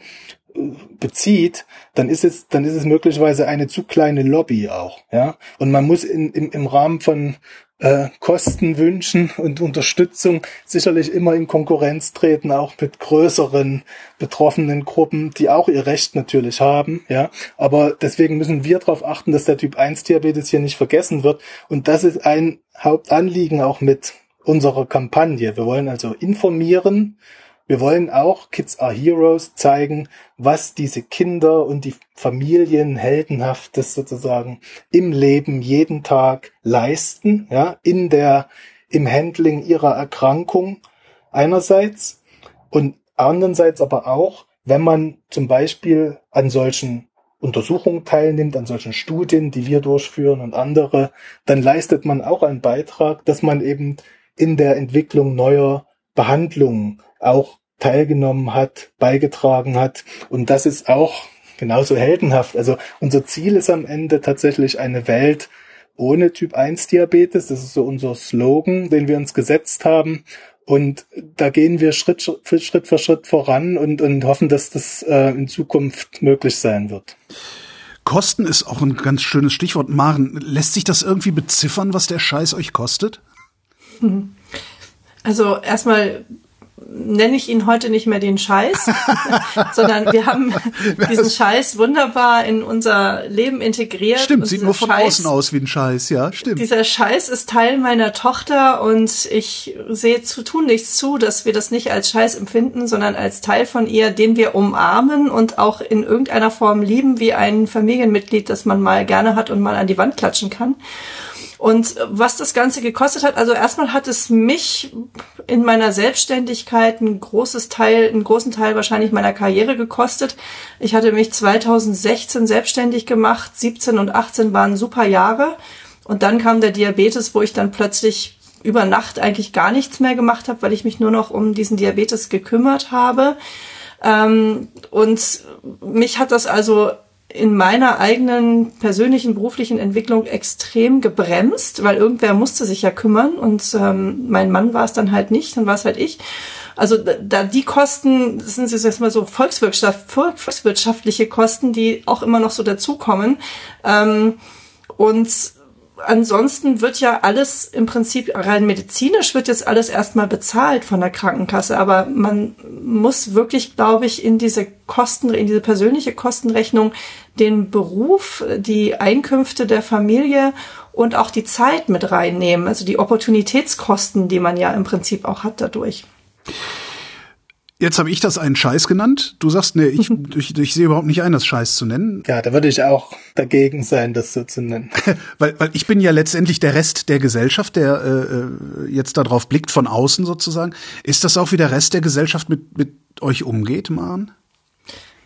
D: bezieht, dann ist es, dann ist es möglicherweise eine zu kleine Lobby auch, ja. Und man muss in, im, im Rahmen von äh, Kostenwünschen und Unterstützung sicherlich immer in Konkurrenz treten, auch mit größeren betroffenen Gruppen, die auch ihr Recht natürlich haben, ja. Aber deswegen müssen wir darauf achten, dass der Typ 1 Diabetes hier nicht vergessen wird. Und das ist ein Hauptanliegen auch mit unserer Kampagne. Wir wollen also informieren, wir wollen auch Kids are Heroes zeigen, was diese Kinder und die Familien heldenhaftes sozusagen im Leben jeden Tag leisten, ja, in der, im Handling ihrer Erkrankung einerseits und andererseits aber auch, wenn man zum Beispiel an solchen Untersuchungen teilnimmt, an solchen Studien, die wir durchführen und andere, dann leistet man auch einen Beitrag, dass man eben in der Entwicklung neuer Behandlungen auch teilgenommen hat, beigetragen hat. Und das ist auch genauso heldenhaft. Also unser Ziel ist am Ende tatsächlich eine Welt ohne Typ 1 Diabetes. Das ist so unser Slogan, den wir uns gesetzt haben. Und da gehen wir Schritt für Schritt für Schritt voran und, und hoffen, dass das äh, in Zukunft möglich sein wird.
A: Kosten ist auch ein ganz schönes Stichwort. Maren, lässt sich das irgendwie beziffern, was der Scheiß euch kostet?
C: Also erstmal nenne ich ihn heute nicht mehr den Scheiß, *laughs* sondern wir haben *laughs* diesen Scheiß wunderbar in unser Leben integriert.
A: Stimmt, sieht nur von Scheiß, außen aus wie ein Scheiß, ja, stimmt.
C: Dieser Scheiß ist Teil meiner Tochter und ich sehe zu tun nichts zu, dass wir das nicht als Scheiß empfinden, sondern als Teil von ihr, den wir umarmen und auch in irgendeiner Form lieben, wie ein Familienmitglied, das man mal gerne hat und mal an die Wand klatschen kann. Und was das Ganze gekostet hat, also erstmal hat es mich in meiner Selbstständigkeit ein großes Teil, einen großen Teil wahrscheinlich meiner Karriere gekostet. Ich hatte mich 2016 selbstständig gemacht, 17 und 18 waren super Jahre. Und dann kam der Diabetes, wo ich dann plötzlich über Nacht eigentlich gar nichts mehr gemacht habe, weil ich mich nur noch um diesen Diabetes gekümmert habe. Ähm, und mich hat das also in meiner eigenen persönlichen beruflichen Entwicklung extrem gebremst, weil irgendwer musste sich ja kümmern und ähm, mein Mann war es dann halt nicht, dann war es halt ich. Also da die Kosten das sind jetzt erstmal so Volkswirtschaft, volkswirtschaftliche Kosten, die auch immer noch so dazukommen. Ähm, und ansonsten wird ja alles im Prinzip rein medizinisch wird jetzt alles erstmal bezahlt von der Krankenkasse, aber man muss wirklich, glaube ich, in diese Kosten, in diese persönliche Kostenrechnung den Beruf, die Einkünfte der Familie und auch die Zeit mit reinnehmen, also die Opportunitätskosten, die man ja im Prinzip auch hat dadurch.
A: Jetzt habe ich das einen Scheiß genannt. Du sagst, nee, ich, *laughs* ich, ich sehe überhaupt nicht ein, das Scheiß zu nennen.
D: Ja, da würde ich auch dagegen sein, das so zu nennen. *laughs*
A: weil, weil ich bin ja letztendlich der Rest der Gesellschaft, der äh, äh, jetzt darauf blickt, von außen sozusagen. Ist das auch wie der Rest der Gesellschaft mit, mit euch umgeht, Mann?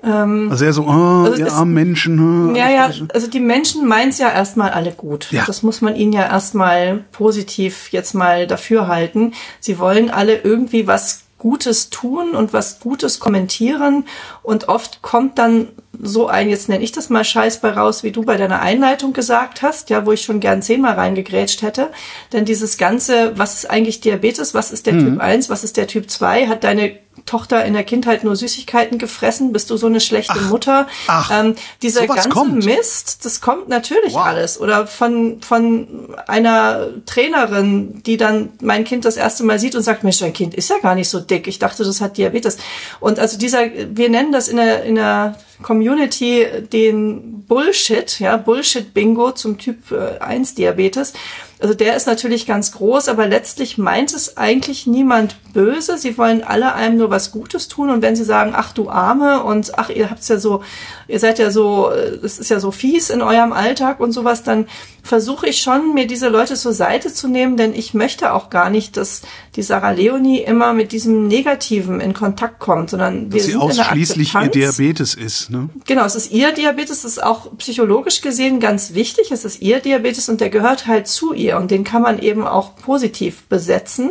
A: Ähm, also eher so, oh, also ja, Menschen.
C: Oh, ja, ja, also die Menschen meinen es ja erstmal alle gut. Ja. Das muss man ihnen ja erstmal positiv jetzt mal dafür halten. Sie wollen alle irgendwie was Gutes tun und was Gutes kommentieren und oft kommt dann so ein, jetzt nenne ich das mal Scheiß bei raus, wie du bei deiner Einleitung gesagt hast, ja, wo ich schon gern zehnmal reingegrätscht hätte. Denn dieses Ganze, was ist eigentlich Diabetes, was ist der mhm. Typ 1, was ist der Typ 2, hat deine Tochter in der Kindheit nur Süßigkeiten gefressen? Bist du so eine schlechte ach, Mutter? Ach, ähm, dieser ganze kommt. Mist, das kommt natürlich wow. alles. Oder von, von einer Trainerin, die dann mein Kind das erste Mal sieht und sagt, Mensch, dein Kind ist ja gar nicht so dick. Ich dachte, das hat Diabetes. Und also dieser, wir nennen das in der, in der Community den Bullshit, ja, Bullshit-Bingo zum Typ 1 äh, Diabetes. Also der ist natürlich ganz groß, aber letztlich meint es eigentlich niemand böse. Sie wollen alle einem nur was Gutes tun und wenn sie sagen, ach du Arme und ach ihr habt's ja so, ihr seid ja so, es ist ja so fies in eurem Alltag und sowas, dann versuche ich schon, mir diese Leute zur Seite zu nehmen, denn ich möchte auch gar nicht, dass die Sarah Leonie immer mit diesem Negativen in Kontakt kommt, sondern
A: dass wir sie ausschließlich ihr Diabetes ist. Ne?
C: Genau, es ist ihr Diabetes, das ist auch psychologisch gesehen ganz wichtig. Es ist ihr Diabetes und der gehört halt zu ihr und den kann man eben auch positiv besetzen.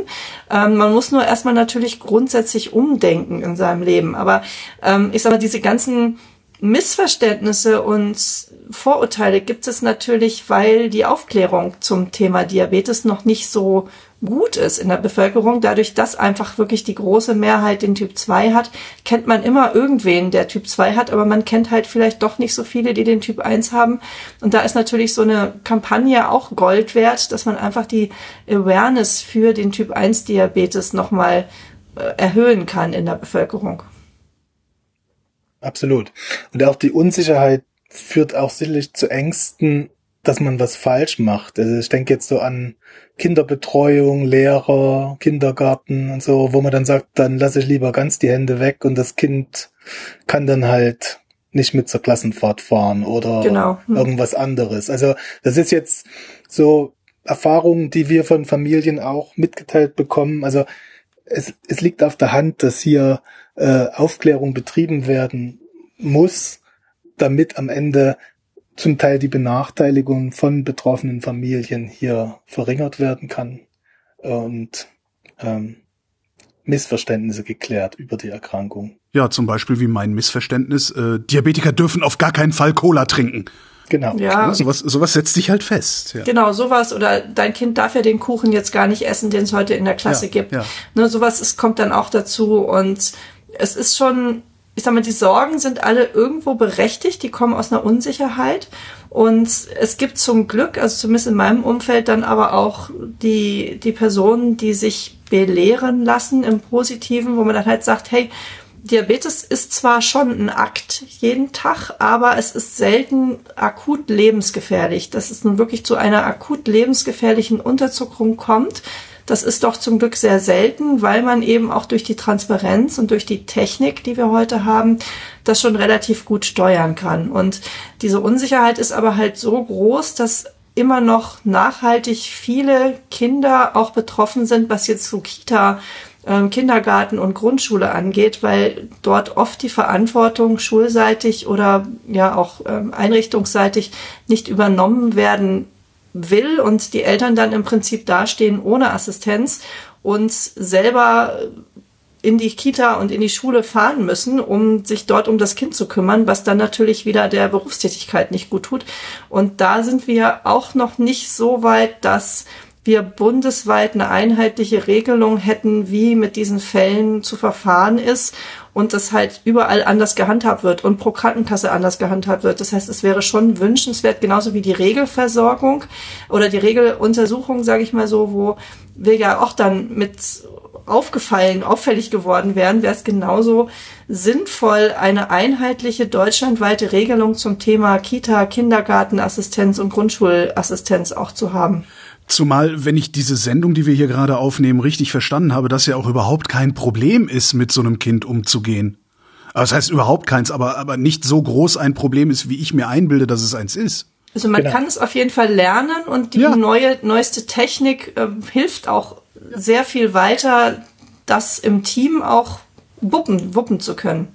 C: Ähm, man muss nur erstmal natürlich grundsätzlich umdenken in seinem Leben. Aber ähm, ich sag mal, diese ganzen Missverständnisse und Vorurteile gibt es natürlich, weil die Aufklärung zum Thema Diabetes noch nicht so gut ist in der Bevölkerung. Dadurch, dass einfach wirklich die große Mehrheit den Typ 2 hat, kennt man immer irgendwen, der Typ 2 hat, aber man kennt halt vielleicht doch nicht so viele, die den Typ 1 haben. Und da ist natürlich so eine Kampagne auch Gold wert, dass man einfach die Awareness für den Typ 1 Diabetes nochmal äh, erhöhen kann in der Bevölkerung.
D: Absolut. Und auch die Unsicherheit führt auch sicherlich zu Ängsten, dass man was falsch macht. Also ich denke jetzt so an Kinderbetreuung, Lehrer, Kindergarten und so, wo man dann sagt, dann lasse ich lieber ganz die Hände weg und das Kind kann dann halt nicht mit zur Klassenfahrt fahren oder genau. hm. irgendwas anderes. Also das ist jetzt so Erfahrungen, die wir von Familien auch mitgeteilt bekommen. Also es, es liegt auf der Hand, dass hier äh, Aufklärung betrieben werden muss, damit am Ende zum Teil die Benachteiligung von betroffenen Familien hier verringert werden kann und ähm, Missverständnisse geklärt über die Erkrankung.
A: Ja, zum Beispiel wie mein Missverständnis, äh, Diabetiker dürfen auf gar keinen Fall Cola trinken.
C: Genau.
A: Ja. ja sowas, sowas setzt sich halt fest. Ja.
C: Genau, sowas. Oder dein Kind darf ja den Kuchen jetzt gar nicht essen, den es heute in der Klasse ja, gibt. Ja. Ne, sowas ist, kommt dann auch dazu. Und es ist schon ich sag mal, die Sorgen sind alle irgendwo berechtigt, die kommen aus einer Unsicherheit. Und es gibt zum Glück, also zumindest in meinem Umfeld, dann aber auch die, die Personen, die sich belehren lassen im Positiven, wo man dann halt sagt, hey, Diabetes ist zwar schon ein Akt jeden Tag, aber es ist selten akut lebensgefährlich. Dass es nun wirklich zu einer akut lebensgefährlichen Unterzuckerung kommt, das ist doch zum Glück sehr selten, weil man eben auch durch die Transparenz und durch die Technik, die wir heute haben, das schon relativ gut steuern kann. Und diese Unsicherheit ist aber halt so groß, dass immer noch nachhaltig viele Kinder auch betroffen sind, was jetzt so Kita, ähm, Kindergarten und Grundschule angeht, weil dort oft die Verantwortung schulseitig oder ja auch ähm, einrichtungsseitig nicht übernommen werden will und die Eltern dann im Prinzip dastehen ohne Assistenz und selber in die Kita und in die Schule fahren müssen, um sich dort um das Kind zu kümmern, was dann natürlich wieder der Berufstätigkeit nicht gut tut. Und da sind wir auch noch nicht so weit, dass wir bundesweit eine einheitliche Regelung hätten, wie mit diesen Fällen zu verfahren ist und das halt überall anders gehandhabt wird und pro Krankenkasse anders gehandhabt wird. Das heißt, es wäre schon wünschenswert, genauso wie die Regelversorgung oder die Regeluntersuchung, sage ich mal so, wo wir ja auch dann mit aufgefallen, auffällig geworden wären, wäre es genauso sinnvoll, eine einheitliche deutschlandweite Regelung zum Thema Kita, Kindergartenassistenz und Grundschulassistenz auch zu haben.
A: Zumal, wenn ich diese Sendung, die wir hier gerade aufnehmen, richtig verstanden habe, dass ja auch überhaupt kein Problem ist, mit so einem Kind umzugehen. Also das heißt überhaupt keins, aber, aber nicht so groß ein Problem ist, wie ich mir einbilde, dass es eins ist.
C: Also man genau. kann es auf jeden Fall lernen und die ja. neue, neueste Technik äh, hilft auch sehr viel weiter, das im Team auch wuppen, wuppen zu können.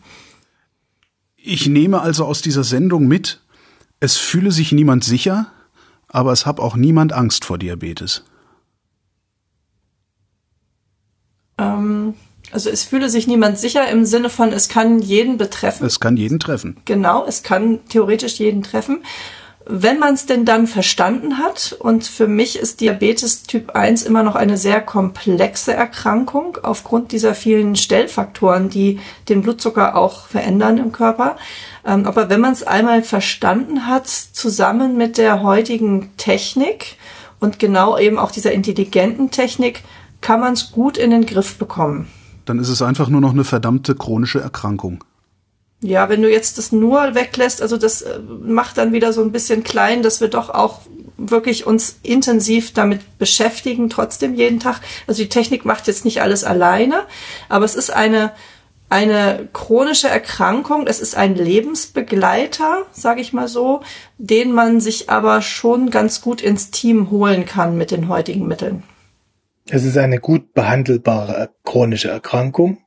A: Ich nehme also aus dieser Sendung mit, es fühle sich niemand sicher, aber es hab auch niemand Angst vor Diabetes.
C: Ähm, also es fühle sich niemand sicher im Sinne von, es kann jeden betreffen.
A: Es kann jeden treffen.
C: Genau, es kann theoretisch jeden treffen. Wenn man es denn dann verstanden hat, und für mich ist Diabetes Typ 1 immer noch eine sehr komplexe Erkrankung aufgrund dieser vielen Stellfaktoren, die den Blutzucker auch verändern im Körper. Ähm, aber wenn man es einmal verstanden hat, zusammen mit der heutigen Technik und genau eben auch dieser intelligenten Technik, kann man es gut in den Griff bekommen.
A: Dann ist es einfach nur noch eine verdammte chronische Erkrankung.
C: Ja, wenn du jetzt das nur weglässt, also das äh, macht dann wieder so ein bisschen klein, dass wir doch auch wirklich uns intensiv damit beschäftigen, trotzdem jeden Tag. Also die Technik macht jetzt nicht alles alleine, aber es ist eine eine chronische Erkrankung, es ist ein Lebensbegleiter, sage ich mal so, den man sich aber schon ganz gut ins Team holen kann mit den heutigen Mitteln.
D: Es ist eine gut behandelbare chronische Erkrankung.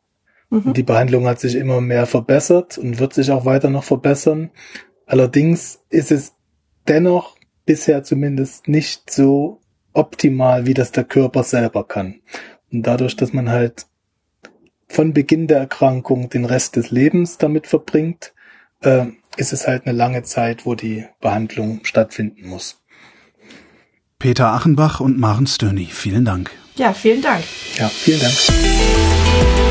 D: Mhm. Die Behandlung hat sich immer mehr verbessert und wird sich auch weiter noch verbessern. Allerdings ist es dennoch bisher zumindest nicht so optimal, wie das der Körper selber kann. Und dadurch, dass man halt von Beginn der Erkrankung den Rest des Lebens damit verbringt, äh, ist es halt eine lange Zeit, wo die Behandlung stattfinden muss.
A: Peter Achenbach und Maren Stöni, vielen Dank.
C: Ja, vielen Dank.
D: Ja, vielen Dank.